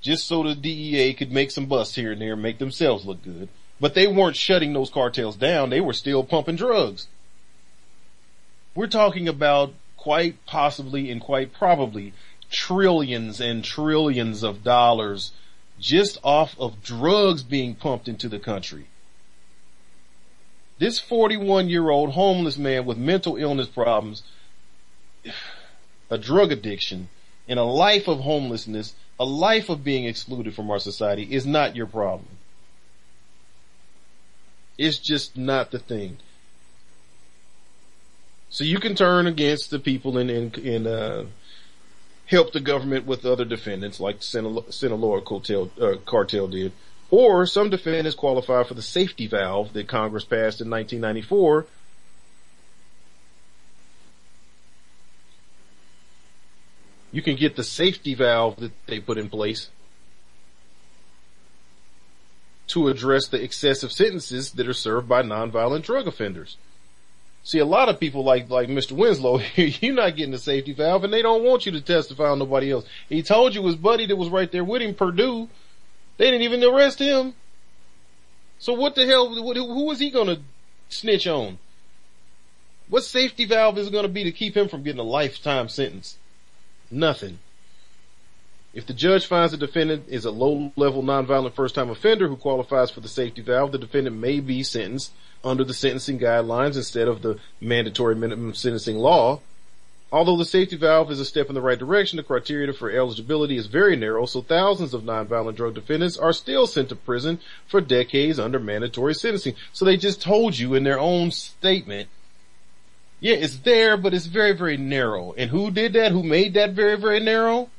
Speaker 2: just so the DEA could make some busts here and there and make themselves look good. But they weren't shutting those cartels down. They were still pumping drugs. We're talking about quite possibly and quite probably trillions and trillions of dollars just off of drugs being pumped into the country. This 41 year old homeless man with mental illness problems, a drug addiction, and a life of homelessness, a life of being excluded from our society is not your problem. It's just not the thing. So you can turn against the people and, and, and uh, help the government with other defendants like the Sinaloa cartel, uh, cartel did. Or some defendants qualify for the safety valve that Congress passed in 1994 you can get the safety valve that they put in place to address the excessive sentences that are served by nonviolent drug offenders. See, a lot of people like, like Mr. Winslow, you're not getting the safety valve and they don't want you to testify on nobody else. He told you his buddy that was right there with him, Perdue, they didn't even arrest him. So what the hell, who was he gonna snitch on? What safety valve is to be to keep him from getting a lifetime sentence? Nothing. If the judge finds the defendant is a low-level nonviolent first-time offender who qualifies for the safety valve, the defendant may be sentenced under the sentencing guidelines instead of the mandatory minimum sentencing law. Although the safety valve is a step in the right direction, the criteria for eligibility is very narrow, so thousands of nonviolent drug defendants are still sent to prison for decades under mandatory sentencing. So they just told you in their own statement, yeah, it's there, but it's very, very narrow. And who did that? Who made that very, very narrow?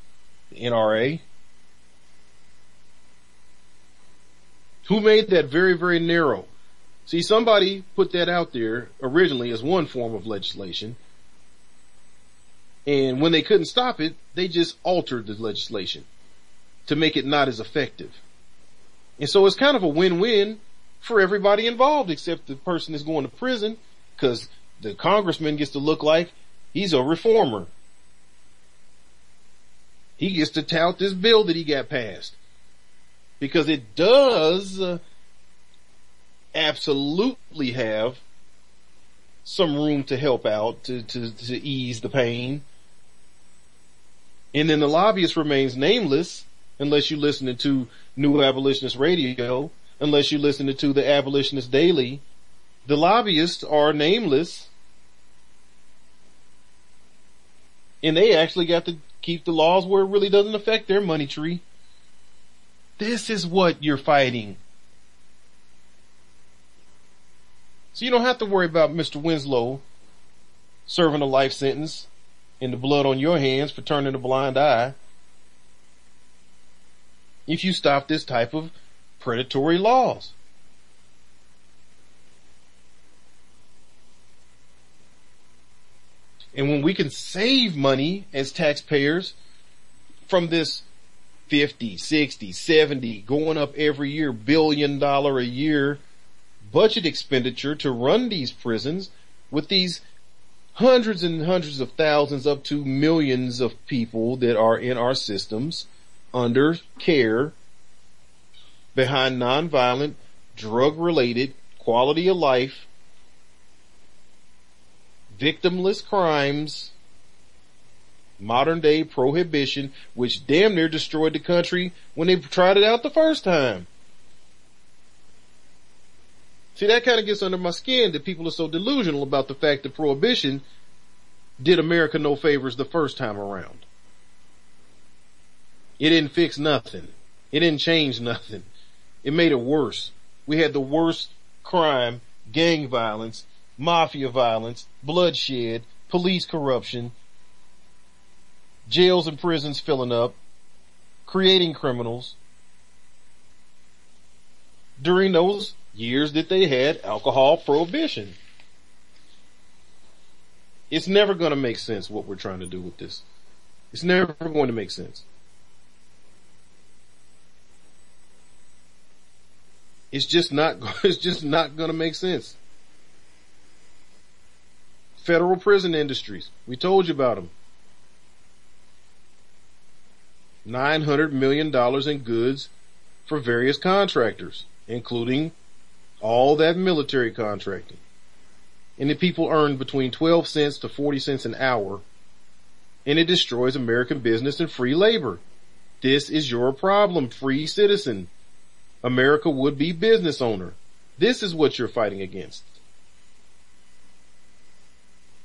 Speaker 2: The NRA. Who made that very, very narrow? See, somebody put that out there originally as one form of legislation. And when they couldn't stop it, they just altered the legislation to make it not as effective. And so it's kind of a win-win for everybody involved except the person that's going to prison because the congressman gets to look like he's a reformer. He gets to tout this bill that he got passed because it does uh, absolutely have some room to help out to, to, to ease the pain. And then the lobbyist remains nameless unless you listen to New Abolitionist Radio, unless you listen to the Abolitionist Daily. The lobbyists are nameless and they actually got to keep the laws where it really doesn't affect their money tree. This is what you're fighting. So you don't have to worry about Mr. Winslow serving a life sentence and the blood on your hands for turning a blind eye. If you stop this type of predatory laws. And when we can save money as taxpayers from this 50, 60, 70, going up every year, billion dollar a year budget expenditure to run these prisons with these hundreds and hundreds of thousands up to millions of people that are in our systems under care behind nonviolent, drug related, quality of life, victimless crimes, modern day prohibition, which damn near destroyed the country when they tried it out the first time. See, that kind of gets under my skin that people are so delusional about the fact that prohibition did America no favors the first time around. It didn't fix nothing. It didn't change nothing. It made it worse. We had the worst crime, gang violence, mafia violence, bloodshed, police corruption, jails and prisons filling up, creating criminals. During those years that they had alcohol prohibition. It's never going to make sense what we're trying to do with this. It's never going to make sense. It's just not, it's just not going to make sense. Federal prison industries. We told you about them. $900 million in goods for various contractors, including all that military contracting. And the people earn between 12 cents to 40 cents an hour. And it destroys American business and free labor. This is your problem, free citizen. America would be business owner. This is what you're fighting against.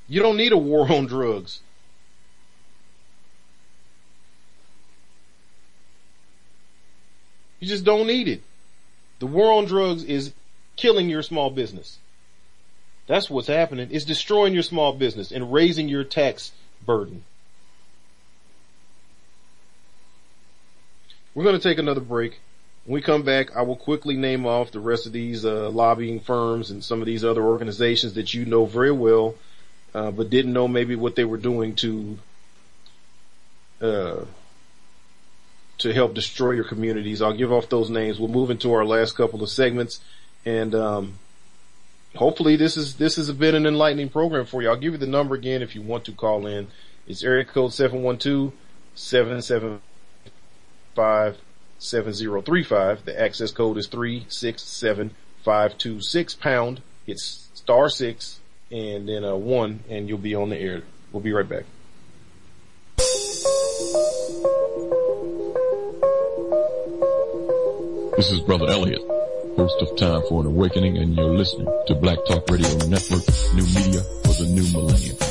Speaker 2: You don't need a war on drugs. You just don't need it. The war on drugs is killing your small business. That's what's happening. It's destroying your small business and raising your tax burden. We're going to take another break. When we come back, I will quickly name off the rest of these uh, lobbying firms and some of these other organizations that you know very well, uh, but didn't know maybe what they were doing to uh, to help destroy your communities. I'll give off those names. We'll move into our last couple of segments. And um, hopefully this is this has been an enlightening program for you. I'll give you the number again if you want to call in. It's area code 712-775-7035. The access code is 367526 pound. It's star six and then uh, one, and you'll be on the air. We'll be right back.
Speaker 5: This is Brother Elliot, of Time for an Awakening, and you're listening to Black Talk Radio Network, new media for the new millennium.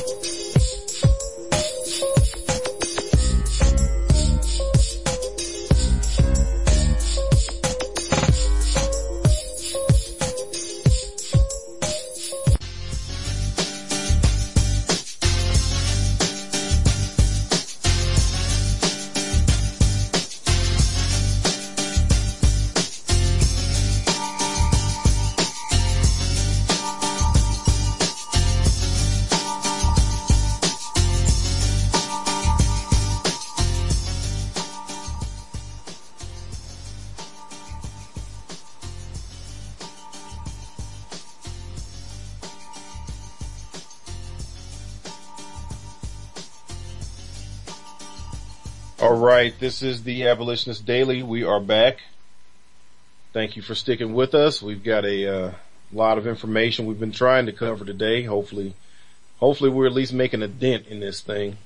Speaker 2: Right, this is the Abolitionist Daily. We are back. Thank you for sticking with us. We've got a uh, lot of information we've been trying to cover today. Hopefully, hopefully we're at least making a dent in this thing.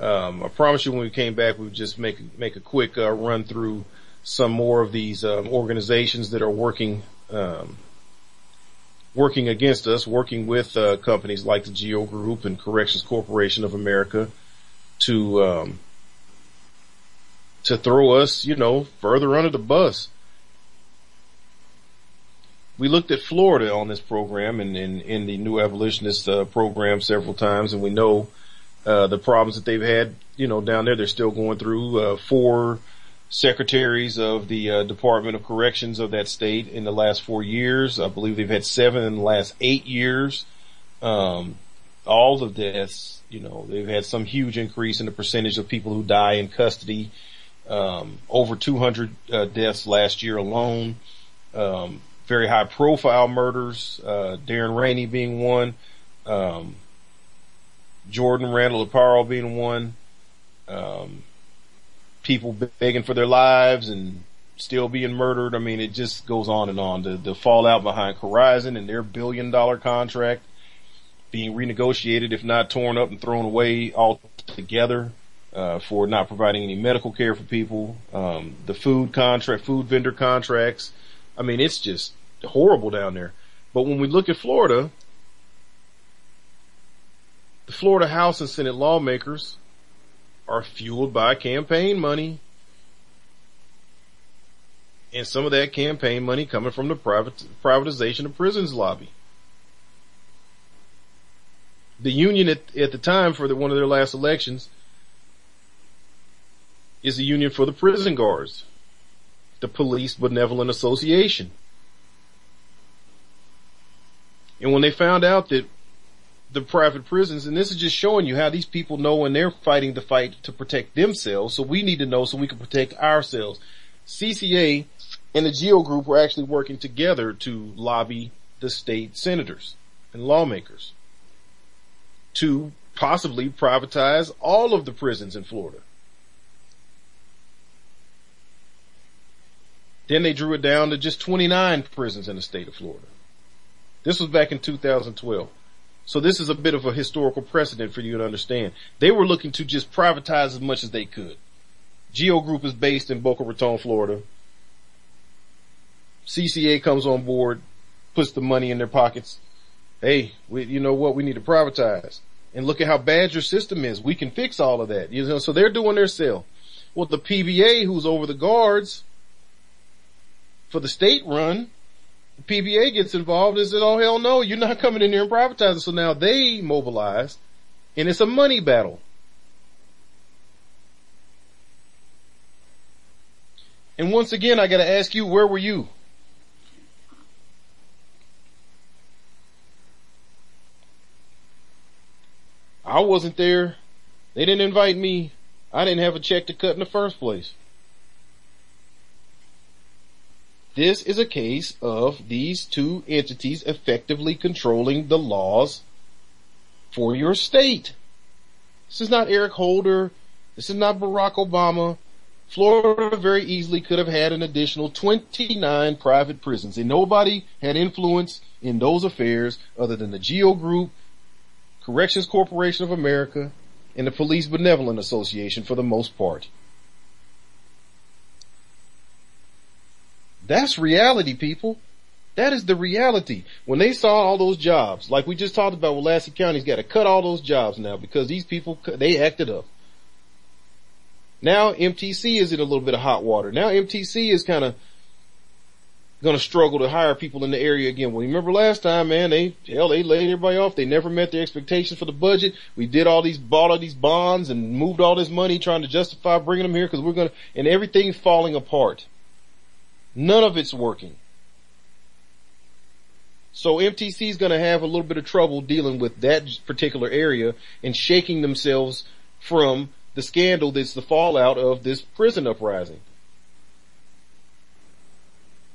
Speaker 2: Um, I promise you, when we came back, we would just make make a quick uh, run through some more of these um, organizations that are working um, working against us, working with uh, companies like the Geo Group and Corrections Corporation of America to um, to throw us, you know, further under the bus. We looked at Florida on this program and in, the New Abolitionist uh, program several times, and we know uh, the problems that they've had, you know, down there. They're still going through uh, four secretaries of the uh, Department of Corrections of that state in the last four years. I believe they've had seven in the last eight years. Um, all of deaths, you know, they've had some huge increase in the percentage of people who die in custody um, over 200 uh, deaths last year alone. Um, very high profile murders. Uh, Darren Rainey being one. Um, Jordan Randall Aparo being one. Um, people begging for their lives and still being murdered. I mean, it just goes on and on. The, the fallout behind Horizon and their billion dollar contract being renegotiated, if not torn up and thrown away altogether uh, for not providing any medical care for people, um, the food contract, food vendor contracts. I mean, it's just horrible down there. But when we look at Florida, the Florida House and Senate lawmakers are fueled by campaign money. And some of that campaign money coming from the privatization of prisons lobby. The union at, at the time for the, one of their last elections is the union for the prison guards, the Police Benevolent Association. And when they found out that the private prisons, and this is just showing you how these people know when they're fighting the fight to protect themselves, so we need to know so we can protect ourselves. CCA and the GEO group were actually working together to lobby the state senators and lawmakers to possibly privatize all of the prisons in Florida. Then they drew it down to just 29 prisons in the state of Florida. This was back in 2012. So this is a bit of a historical precedent for you to understand. They were looking to just privatize as much as they could. Geo Group is based in Boca Raton, Florida. CCA comes on board, puts the money in their pockets. Hey, we, you know what? We need to privatize. And look at how bad your system is. We can fix all of that. You know, so they're doing their sale. Well, the PBA, who's over the guards, for the state run, the PBA gets involved and said, oh hell no, you're not coming in here and privatizing. So now they mobilize and it's a money battle. And once again, I gotta ask you, where were you? I wasn't there. They didn't invite me. I didn't have a check to cut in the first place. This is a case of these two entities effectively controlling the laws for your state. This is not Eric Holder. This is not Barack Obama. Florida very easily could have had an additional 29 private prisons and nobody had influence in those affairs other than the GEO Group, Corrections Corporation of America, and the Police Benevolent Association for the most part. That's reality, people. That is the reality. When they saw all those jobs, like we just talked about, Willacy County's got to cut all those jobs now because these people, they acted up. Now MTC is in a little bit of hot water. Now MTC is kind of going to struggle to hire people in the area again. Well, remember last time, man, they, hell, they laid everybody off. They never met their expectations for the budget. We did all these, bought all these bonds and moved all this money trying to justify bringing them here because we're going to, and everything's falling apart. None of it's working. So MTC is going to have a little bit of trouble dealing with that particular area and shaking themselves from the scandal that's the fallout of this prison uprising.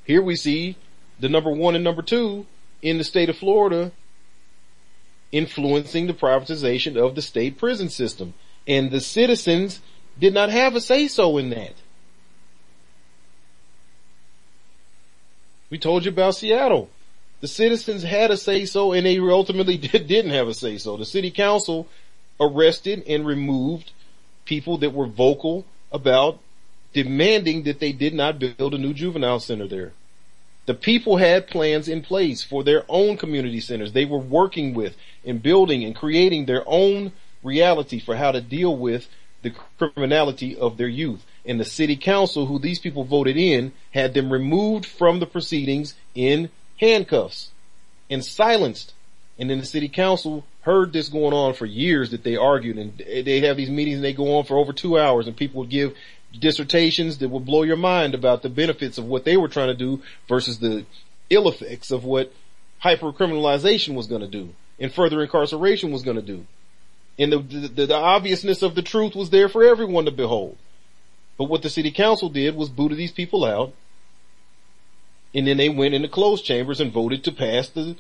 Speaker 2: Here we see the number one and number two in the state of Florida influencing the privatization of the state prison system. And the citizens did not have a say so in that. We told you about Seattle. The citizens had a say so and they ultimately did, didn't have a say so. The city council arrested and removed people that were vocal about demanding that they did not build a new juvenile center there. The people had plans in place for their own community centers. They were working with and building and creating their own reality for how to deal with the criminality of their youth. And the city council, who these people voted in, had them removed from the proceedings in handcuffs and silenced. And then the city council heard this going on for years that they argued and they have these meetings and they go on for over two hours and people would give dissertations that would blow your mind about the benefits of what they were trying to do versus the ill effects of what hypercriminalization was going to do and further incarceration was going to do. And the, the, the, obviousness of the truth was there for everyone to behold. But what the city council did was booted these people out. And then they went into closed chambers and voted to pass the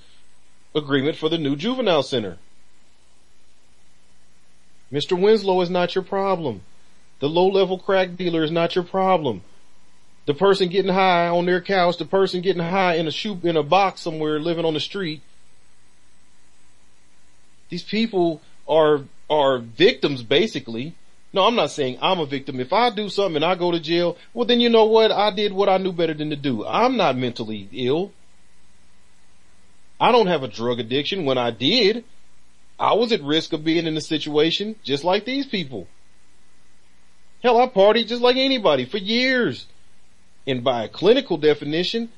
Speaker 2: agreement for the new juvenile center. Mr. Winslow is not your problem. The low level crack dealer is not your problem. The person getting high on their couch, the person getting high in a shoe, in a box somewhere living on the street. These people are, are victims basically. No, I'm not saying I'm a victim. If I do something and I go to jail, well then you know what? I did what I knew better than to do. I'm not mentally ill. I don't have a drug addiction. When I did, I was at risk of being in a situation just like these people. Hell, I partied just like anybody for years. And by a clinical definition,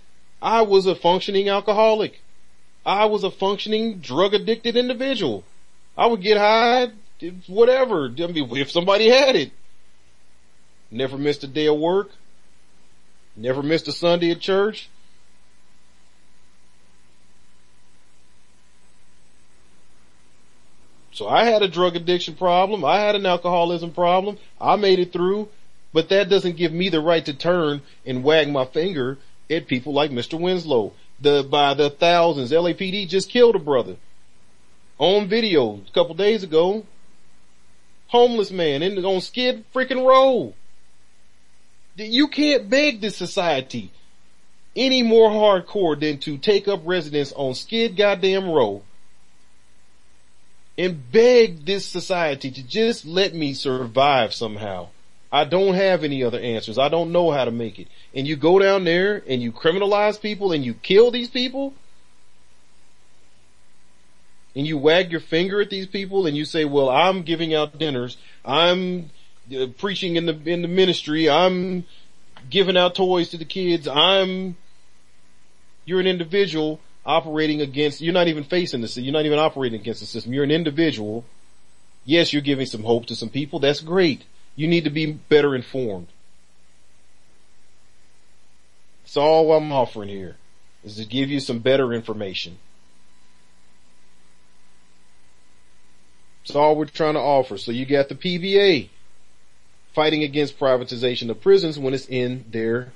Speaker 2: I was a functioning alcoholic. I was a functioning drug addicted individual. I would get high, whatever. I mean, if somebody had it. Never missed a day of work. Never missed a Sunday at church. So I had a drug addiction problem. I had an alcoholism problem. I made it through, but that doesn't give me the right to turn and wag my finger at people like Mr. Winslow. The, by the thousands, LAPD just killed a brother on video a couple days ago. Homeless man in, on Skid freaking Row. You can't beg this society any more hardcore than to take up residence on Skid goddamn Row and beg this society to just let me survive somehow. I don't have any other answers. I don't know how to make it. And you go down there and you criminalize people and you kill these people and you wag your finger at these people and you say, well, I'm giving out dinners. I'm uh, preaching in the, in the ministry. I'm giving out toys to the kids. I'm, you're an individual operating against, you're not even facing the, system you're not even operating against the system. You're an individual. Yes, you're giving some hope to some people. That's great. You need to be better informed. That's all I'm offering here is to give you some better information. That's all we're trying to offer. So you got the PBA fighting against privatization of prisons when it's in their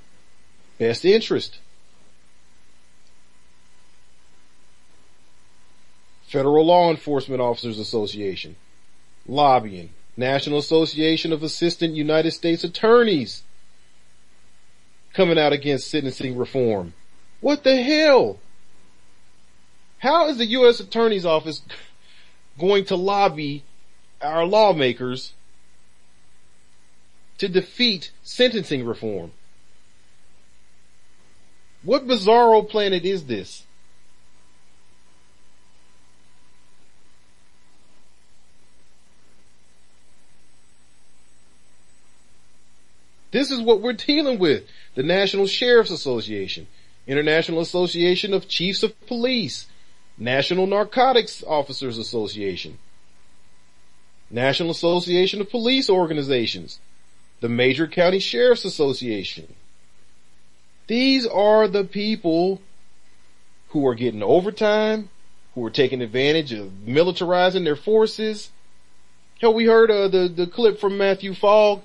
Speaker 2: best interest. Federal Law Enforcement Officers Association, lobbying, National Association of Assistant United States Attorneys coming out against sentencing reform. What the hell? How is the U.S. Attorney's Office going to lobby our lawmakers to defeat sentencing reform? What bizarro planet is this? This is what we're dealing with. The National Sheriff's Association, International Association of Chiefs of Police, National Narcotics Officers Association, National Association of Police Organizations, the Major County Sheriff's Association. These are the people who are getting overtime, who are taking advantage of militarizing their forces. Hell, we heard uh, the the clip from Matthew Fogg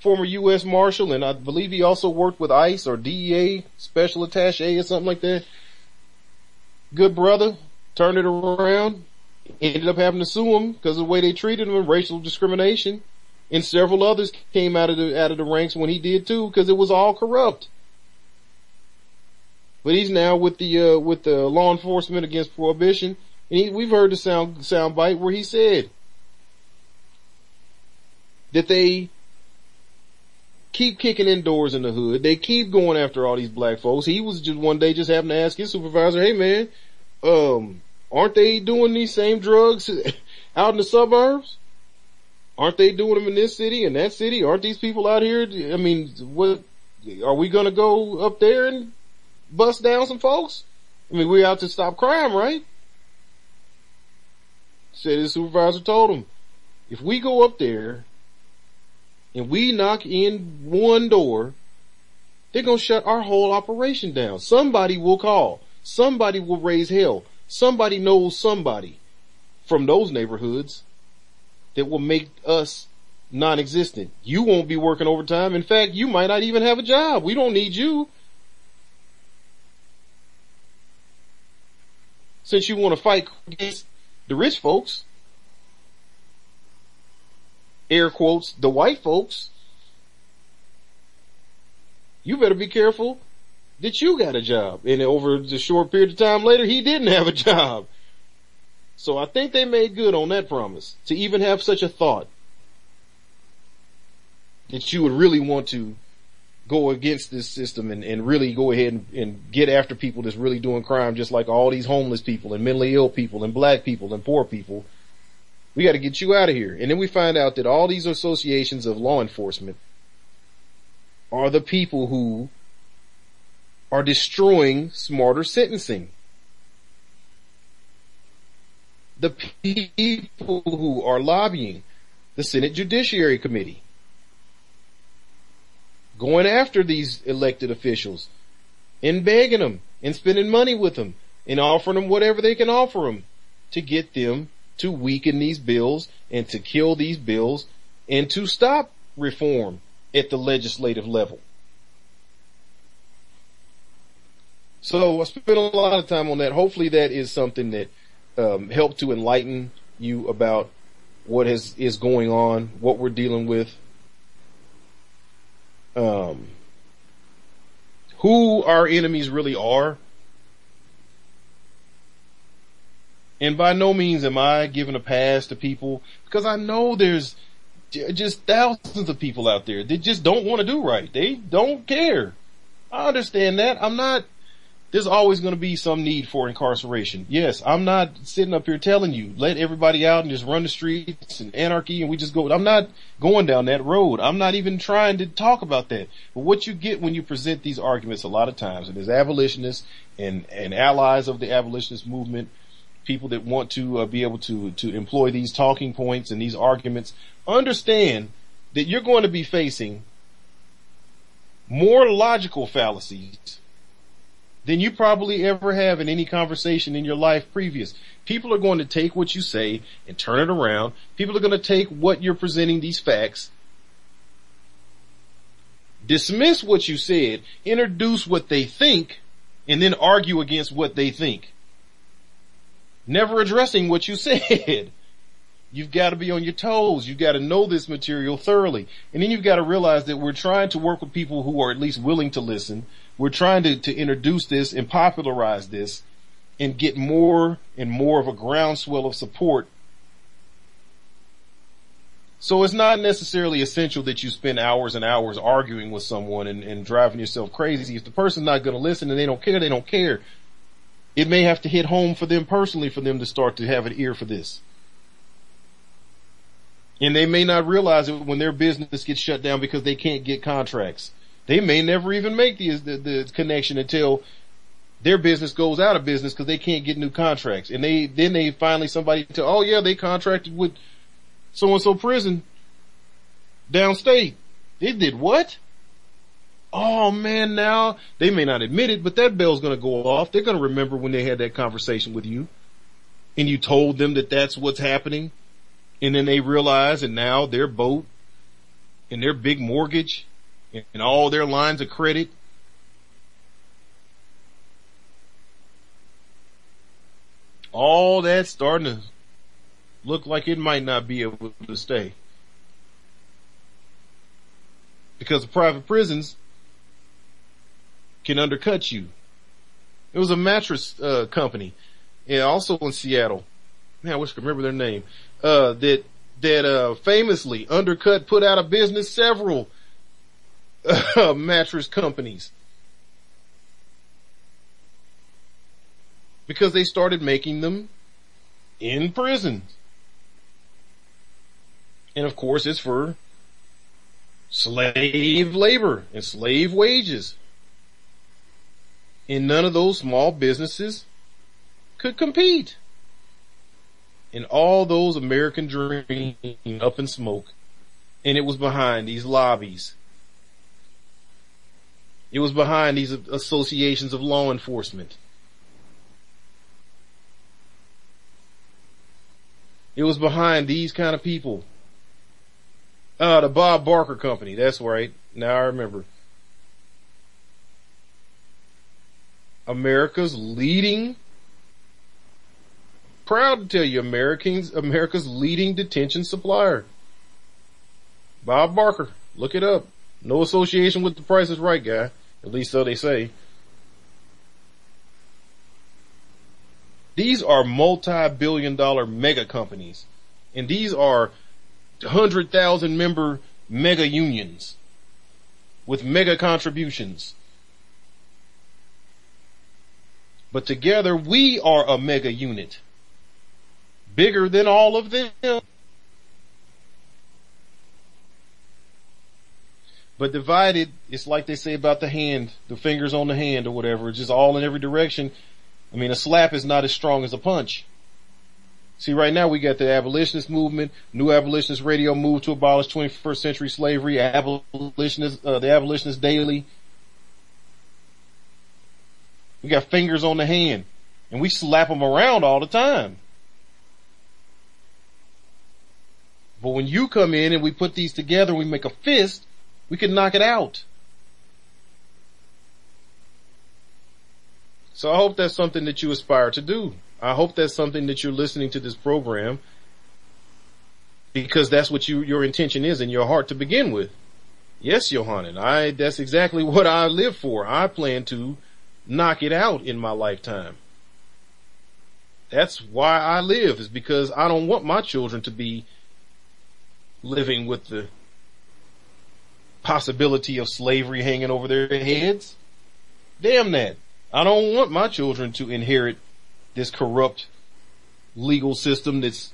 Speaker 2: former U.S. Marshal, and I believe he also worked with ICE or DEA Special Attaché or something like that. Good brother, turned it around, ended up having to sue him because of the way they treated him, racial discrimination, and several others came out of the out of the ranks when he did too because it was all corrupt. But he's now with the uh, with the law enforcement against prohibition, and he, we've heard the sound sound bite where he said that they keep kicking in doors in the hood. They keep going after all these black folks. He was just one day just having to ask his supervisor, "Hey man, um, aren't they doing these same drugs out in the suburbs? Aren't they doing them in this city and that city? Aren't these people out here? I mean, what are we to go up there and bust down some folks? I mean, we're out to stop crime, right?" Said his supervisor told him, if we go up there and we knock in one door, they're gonna shut our whole operation down. Somebody will call. Somebody will raise hell. Somebody knows somebody from those neighborhoods that will make us non-existent. You won't be working overtime. In fact, you might not even have a job. We don't need you. Since you want to fight against the rich folks, air quotes, the white folks, you better be careful that you got a job. And over the short period of time later, he didn't have a job. So I think they made good on that promise to even have such a thought that you would really want to go against this system and, and really go ahead and, and get after people that's really doing crime just like all these homeless people and mentally ill people and black people and poor people we got to get you out of here. And then we find out that all these associations of law enforcement are the people who are destroying smarter sentencing. The people who are lobbying the Senate Judiciary Committee, going after these elected officials and begging them and spending money with them and offering them whatever they can offer them to get them to weaken these bills and to kill these bills and to stop reform at the legislative level. So I spent a lot of time on that. Hopefully that is something that um, helped to enlighten you about what is is going on, what we're dealing with, um, who our enemies really are, And by no means am I giving a pass to people because I know there's just thousands of people out there that just don't want to do right. They don't care. I understand that. I'm not, there's always going to be some need for incarceration. Yes, I'm not sitting up here telling you, let everybody out and just run the streets and anarchy and we just go, I'm not going down that road. I'm not even trying to talk about that. But what you get when you present these arguments a lot of times, and as abolitionists and, and allies of the abolitionist movement, people that want to uh, be able to to employ these talking points and these arguments understand that you're going to be facing more logical fallacies than you probably ever have in any conversation in your life previous. People are going to take what you say and turn it around. People are going to take what you're presenting these facts dismiss what you said, introduce what they think, and then argue against what they think never addressing what you said. You've got to be on your toes. You've got to know this material thoroughly. And then you've got to realize that we're trying to work with people who are at least willing to listen. We're trying to, to introduce this and popularize this and get more and more of a groundswell of support. So it's not necessarily essential that you spend hours and hours arguing with someone and, and driving yourself crazy. If the person's not going to listen and they don't care, they don't care. It may have to hit home for them personally for them to start to have an ear for this. And they may not realize it when their business gets shut down because they can't get contracts. They may never even make the, the, the connection until their business goes out of business because they can't get new contracts. And they, then they finally somebody tell, oh yeah, they contracted with so and so prison downstate. They did what? Oh man, now they may not admit it, but that bell's going to go off. They're going to remember when they had that conversation with you and you told them that that's what's happening. And then they realize and now their boat and their big mortgage and all their lines of credit all that's starting to look like it might not be able to stay. Because the private prisons can undercut you. It was a mattress uh, company, and also in Seattle. Man, I wish I could remember their name. Uh, that that uh, famously undercut, put out of business several uh, mattress companies because they started making them in prisons. And of course it's for slave labor and slave wages. And none of those small businesses could compete. And all those American dreams up in smoke. And it was behind these lobbies. It was behind these associations of law enforcement. It was behind these kind of people. Uh, the Bob Barker Company. That's right. Now I remember. America's leading, proud to tell you, Americans, America's leading detention supplier. Bob Barker. Look it up. No association with the Price is Right guy. At least so they say. These are multi-billion dollar mega companies. And these are hundred thousand member mega unions with mega contributions. But together we are a mega unit. Bigger than all of them. But divided, it's like they say about the hand, the fingers on the hand or whatever, it's just all in every direction. I mean, a slap is not as strong as a punch. See, right now we got the abolitionist movement, new abolitionist radio move to abolish 21st century slavery, abolitionist, uh, the abolitionist daily. We got fingers on the hand and we slap them around all the time. But when you come in and we put these together we make a fist, we can knock it out. So I hope that's something that you aspire to do. I hope that's something that you're listening to this program because that's what you, your intention is in your heart to begin with. Yes, Johanna, I, that's exactly what I live for. I plan to knock it out in my lifetime. That's why I live is because I don't want my children to be living with the possibility of slavery hanging over their heads. Damn that. I don't want my children to inherit this corrupt legal system that's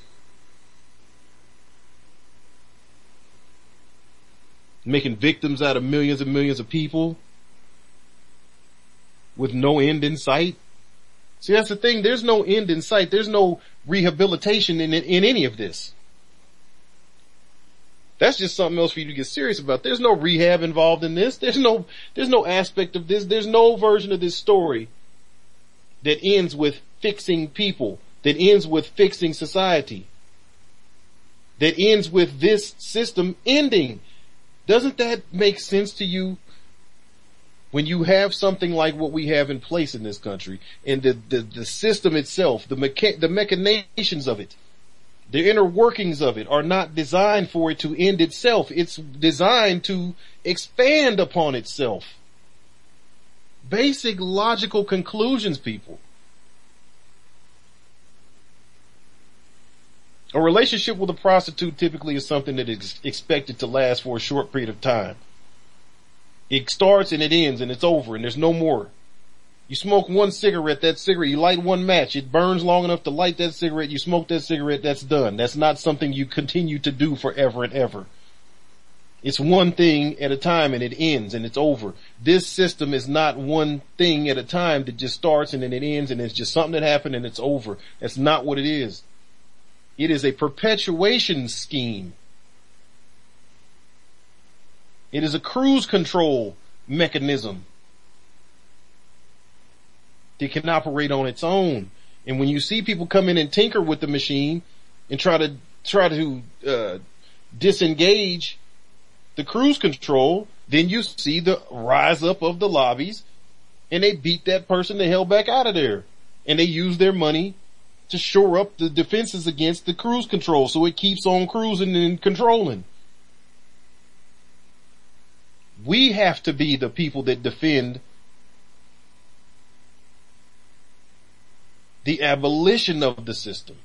Speaker 2: making victims out of millions and millions of people with no end in sight. See, that's the thing. There's no end in sight. There's no rehabilitation in, in any of this. That's just something else for you to get serious about. There's no rehab involved in this. There's no, there's no aspect of this. There's no version of this story that ends with fixing people, that ends with fixing society, that ends with this system ending. Doesn't that make sense to you? when you have something like what we have in place in this country and the, the, the system itself, the mecha- the machinations of it, the inner workings of it are not designed for it to end itself. It's designed to expand upon itself. Basic logical conclusions, people. A relationship with a prostitute typically is something that is expected to last for a short period of time. It starts and it ends and it's over and there's no more. You smoke one cigarette, that cigarette, you light one match, it burns long enough to light that cigarette, you smoke that cigarette, that's done. That's not something you continue to do forever and ever. It's one thing at a time and it ends and it's over. This system is not one thing at a time that just starts and then it ends and it's just something that happened and it's over. That's not what it is. It is a perpetuation scheme. It is a cruise control mechanism that can operate on its own. And when you see people come in and tinker with the machine and try to, try to, uh, disengage the cruise control, then you see the rise up of the lobbies and they beat that person the hell back out of there. And they use their money to shore up the defenses against the cruise control so it keeps on cruising and controlling. We have to be the people that defend the abolition of the system.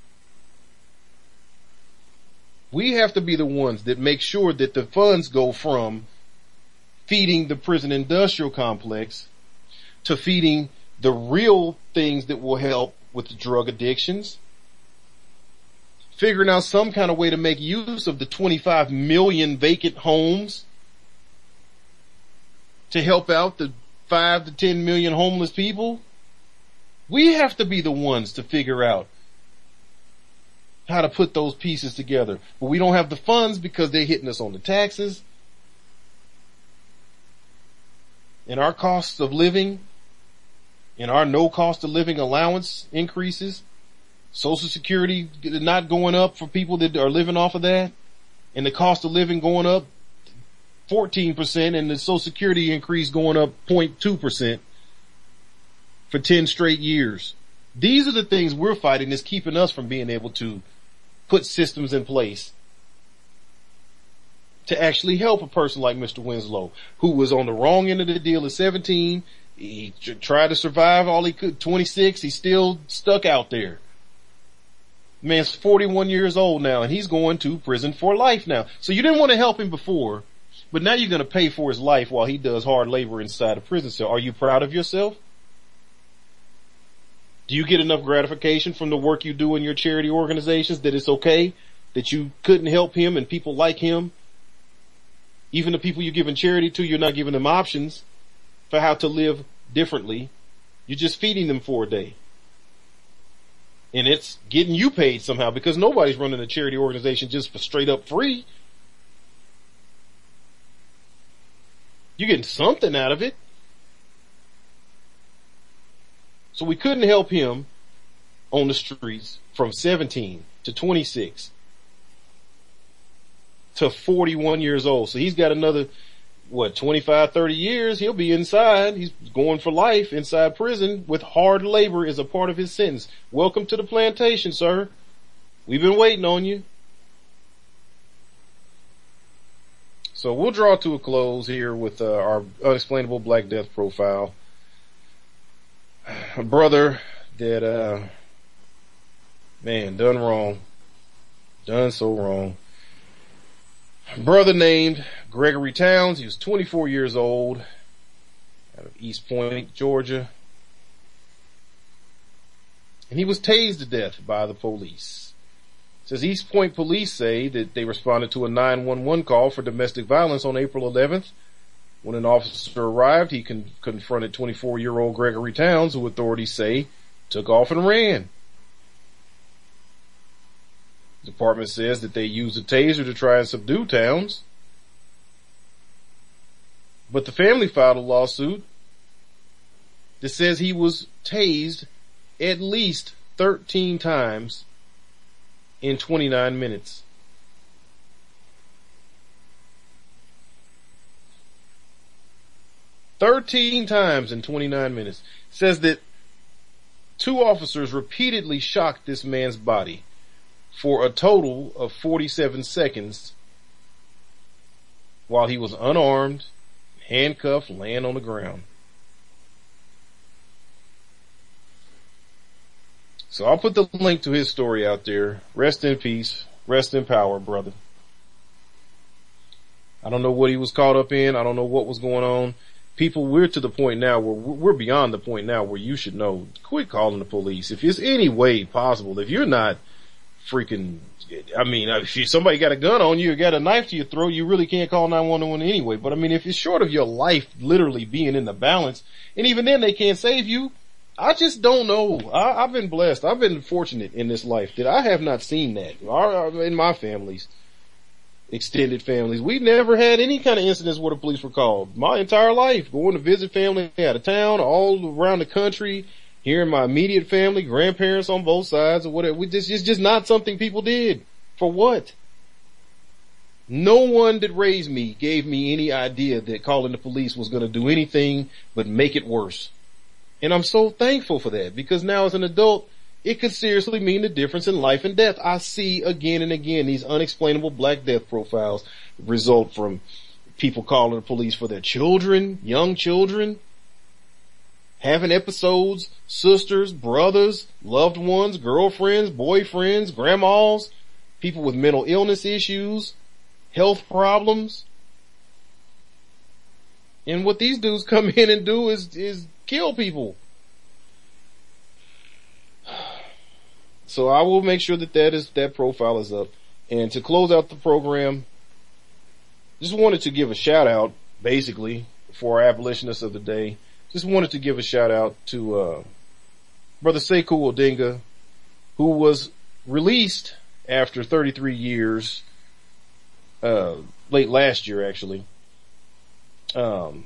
Speaker 2: We have to be the ones that make sure that the funds go from feeding the prison industrial complex to feeding the real things that will help with drug addictions, figuring out some kind of way to make use of the 25 million vacant homes to help out the 5 to 10 million homeless people. We have to be the ones to figure out how to put those pieces together. But we don't have the funds because they're hitting us on the taxes and our costs of living and our no cost of living allowance increases. Social security not going up for people that are living off of that and the cost of living going up 14% and the social security increase going up 0.2% for 10 straight years. These are the things we're fighting that's keeping us from being able to put systems in place to actually help a person like Mr. Winslow, who was on the wrong end of the deal at 17. He tried to survive all he could. 26, he's still stuck out there. Man's 41 years old now and he's going to prison for life now. So you didn't want to help him before, but now you're going to pay for his life while he does hard labor inside a prison cell. Are you proud of yourself? Do you get enough gratification from the work you do in your charity organizations that it's okay that you couldn't help him and people like him? Even the people you're giving charity to, you're not giving them options for how to live differently. You're just feeding them for a day. And it's getting you paid somehow because nobody's running a charity organization just for straight up free. You're getting something out of it. So we couldn't help him on the streets from 17 to 26 to 41 years old. So he's got another, what, 25, 30 years. He'll be inside. He's going for life inside prison with hard labor as a part of his sentence. Welcome to the plantation, sir. We've been waiting on you. So we'll draw to a close here with uh, our unexplainable Black Death profile a brother that, uh, man, done wrong. Done so wrong. brother named Gregory Towns. He was 24 years old out of East Point, Georgia. And he was tased to death by the police. Says East Point police say that they responded to a 911 call for domestic violence on April 11th when an officer arrived, he con- confronted 24 year old Gregory Towns, who authorities say took off and ran. The department says that they used a taser to try and subdue Towns. But the family filed a lawsuit that says he was tased at least 13 times in 29 minutes. 13 times in 29 minutes. Says that two officers repeatedly shocked this man's body for a total of 47 seconds while he was unarmed, handcuffed, laying on the ground. So I'll put the link to his story out there. Rest in peace. Rest in power, brother. I don't know what he was caught up in. I don't know what was going on. People, we're to the point now where we're beyond the point now where you should know. Quit calling the police. If it's any way possible, if you're not freaking, I mean, uh, if you, somebody got a gun on you got a knife to your throat, you really can't call 911 anyway. But I mean, if it's short of your life literally being in the balance, and even then they can't save you, I just don't know. I, have been blessed. I've been fortunate in this life that I have not seen that. Our, in my families, extended families, We've never had any kind of incidents where the police were called. My entire life, going to visit family out of town, all around the country, here in my immediate family, grandparents on both sides or whatever. We just, it's just not something people did. For what? No one that raised me gave me any idea that calling the police was going to do anything but make it worse. And I'm so thankful for that because now as an adult, it could seriously mean the difference in life and death. I see again and again these unexplainable black death profiles result from people calling the police for their children, young children, having episodes, sisters, brothers, loved ones, girlfriends, boyfriends, grandmas, people with mental illness issues, health problems. And what these dudes come in and do is, is kill people. So I will make sure that that is, that profile is up. And to close out the program, just wanted to give a shout out, basically, for our abolitionists of the day. Just wanted to give a shout out to, uh, Brother Sekou Odinga, who was released after 33 years, uh, late last year actually, um,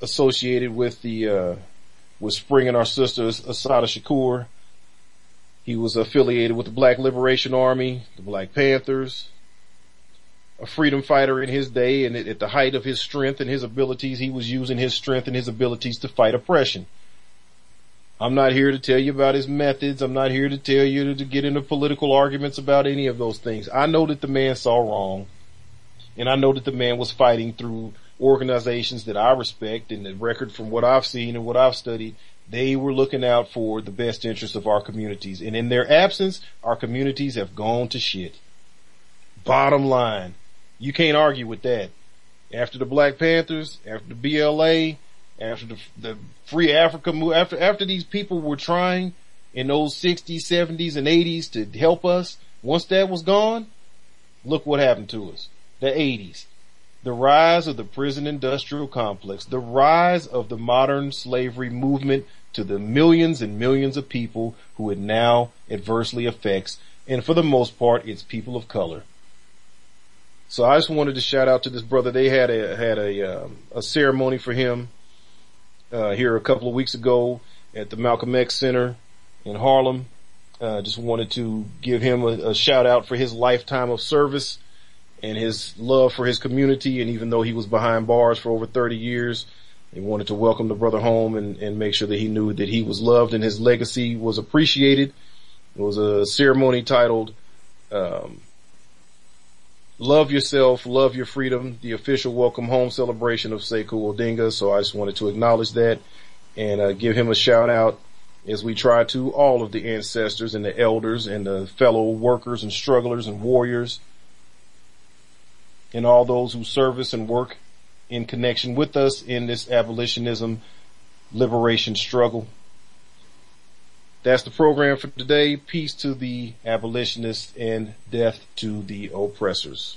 Speaker 2: associated with the, uh, with Spring and our sisters, Assata Shakur. He was affiliated with the Black Liberation Army, the Black Panthers, a freedom fighter in his day and at the height of his strength and his abilities, he was using his strength and his abilities to fight oppression. I'm not here to tell you about his methods. I'm not here to tell you to, get into political arguments about any of those things. I know that the man saw wrong and I know that the man was fighting through organizations that I respect and the record from what I've seen and what I've studied, they were looking out for the best interests of our communities. And in their absence, our communities have gone to shit. Bottom line. You can't argue with that. After the Black Panthers, after the BLA, after the, the Free Africa move, after, after these people were trying in those 60s, 70s, and 80s to help us, once that was gone, look what happened to us. The 80s. The rise of the prison industrial complex, the rise of the modern slavery movement to the millions and millions of people who it now adversely affects, and for the most part, it's people of color. So I just wanted to shout out to this brother. They had a had a um, a ceremony for him uh, here a couple of weeks ago at the Malcolm X Center in Harlem. Uh, just wanted to give him a, a, shout out for his lifetime of service and his love for his community. And even though he was behind bars for over 30 years, he wanted to welcome the brother home and, and make sure that he knew that he was loved and his legacy was appreciated. It was a ceremony titled, um, Love Yourself, Love Your Freedom, the official welcome home celebration of Sekou Odinga. So I just wanted to acknowledge that and uh, give him a shout out as we try to all of the ancestors and the elders and the fellow workers and strugglers and warriors and all those who service and work in connection with us in this abolitionism liberation struggle. That's the program for today. Peace to the abolitionists and death to the oppressors.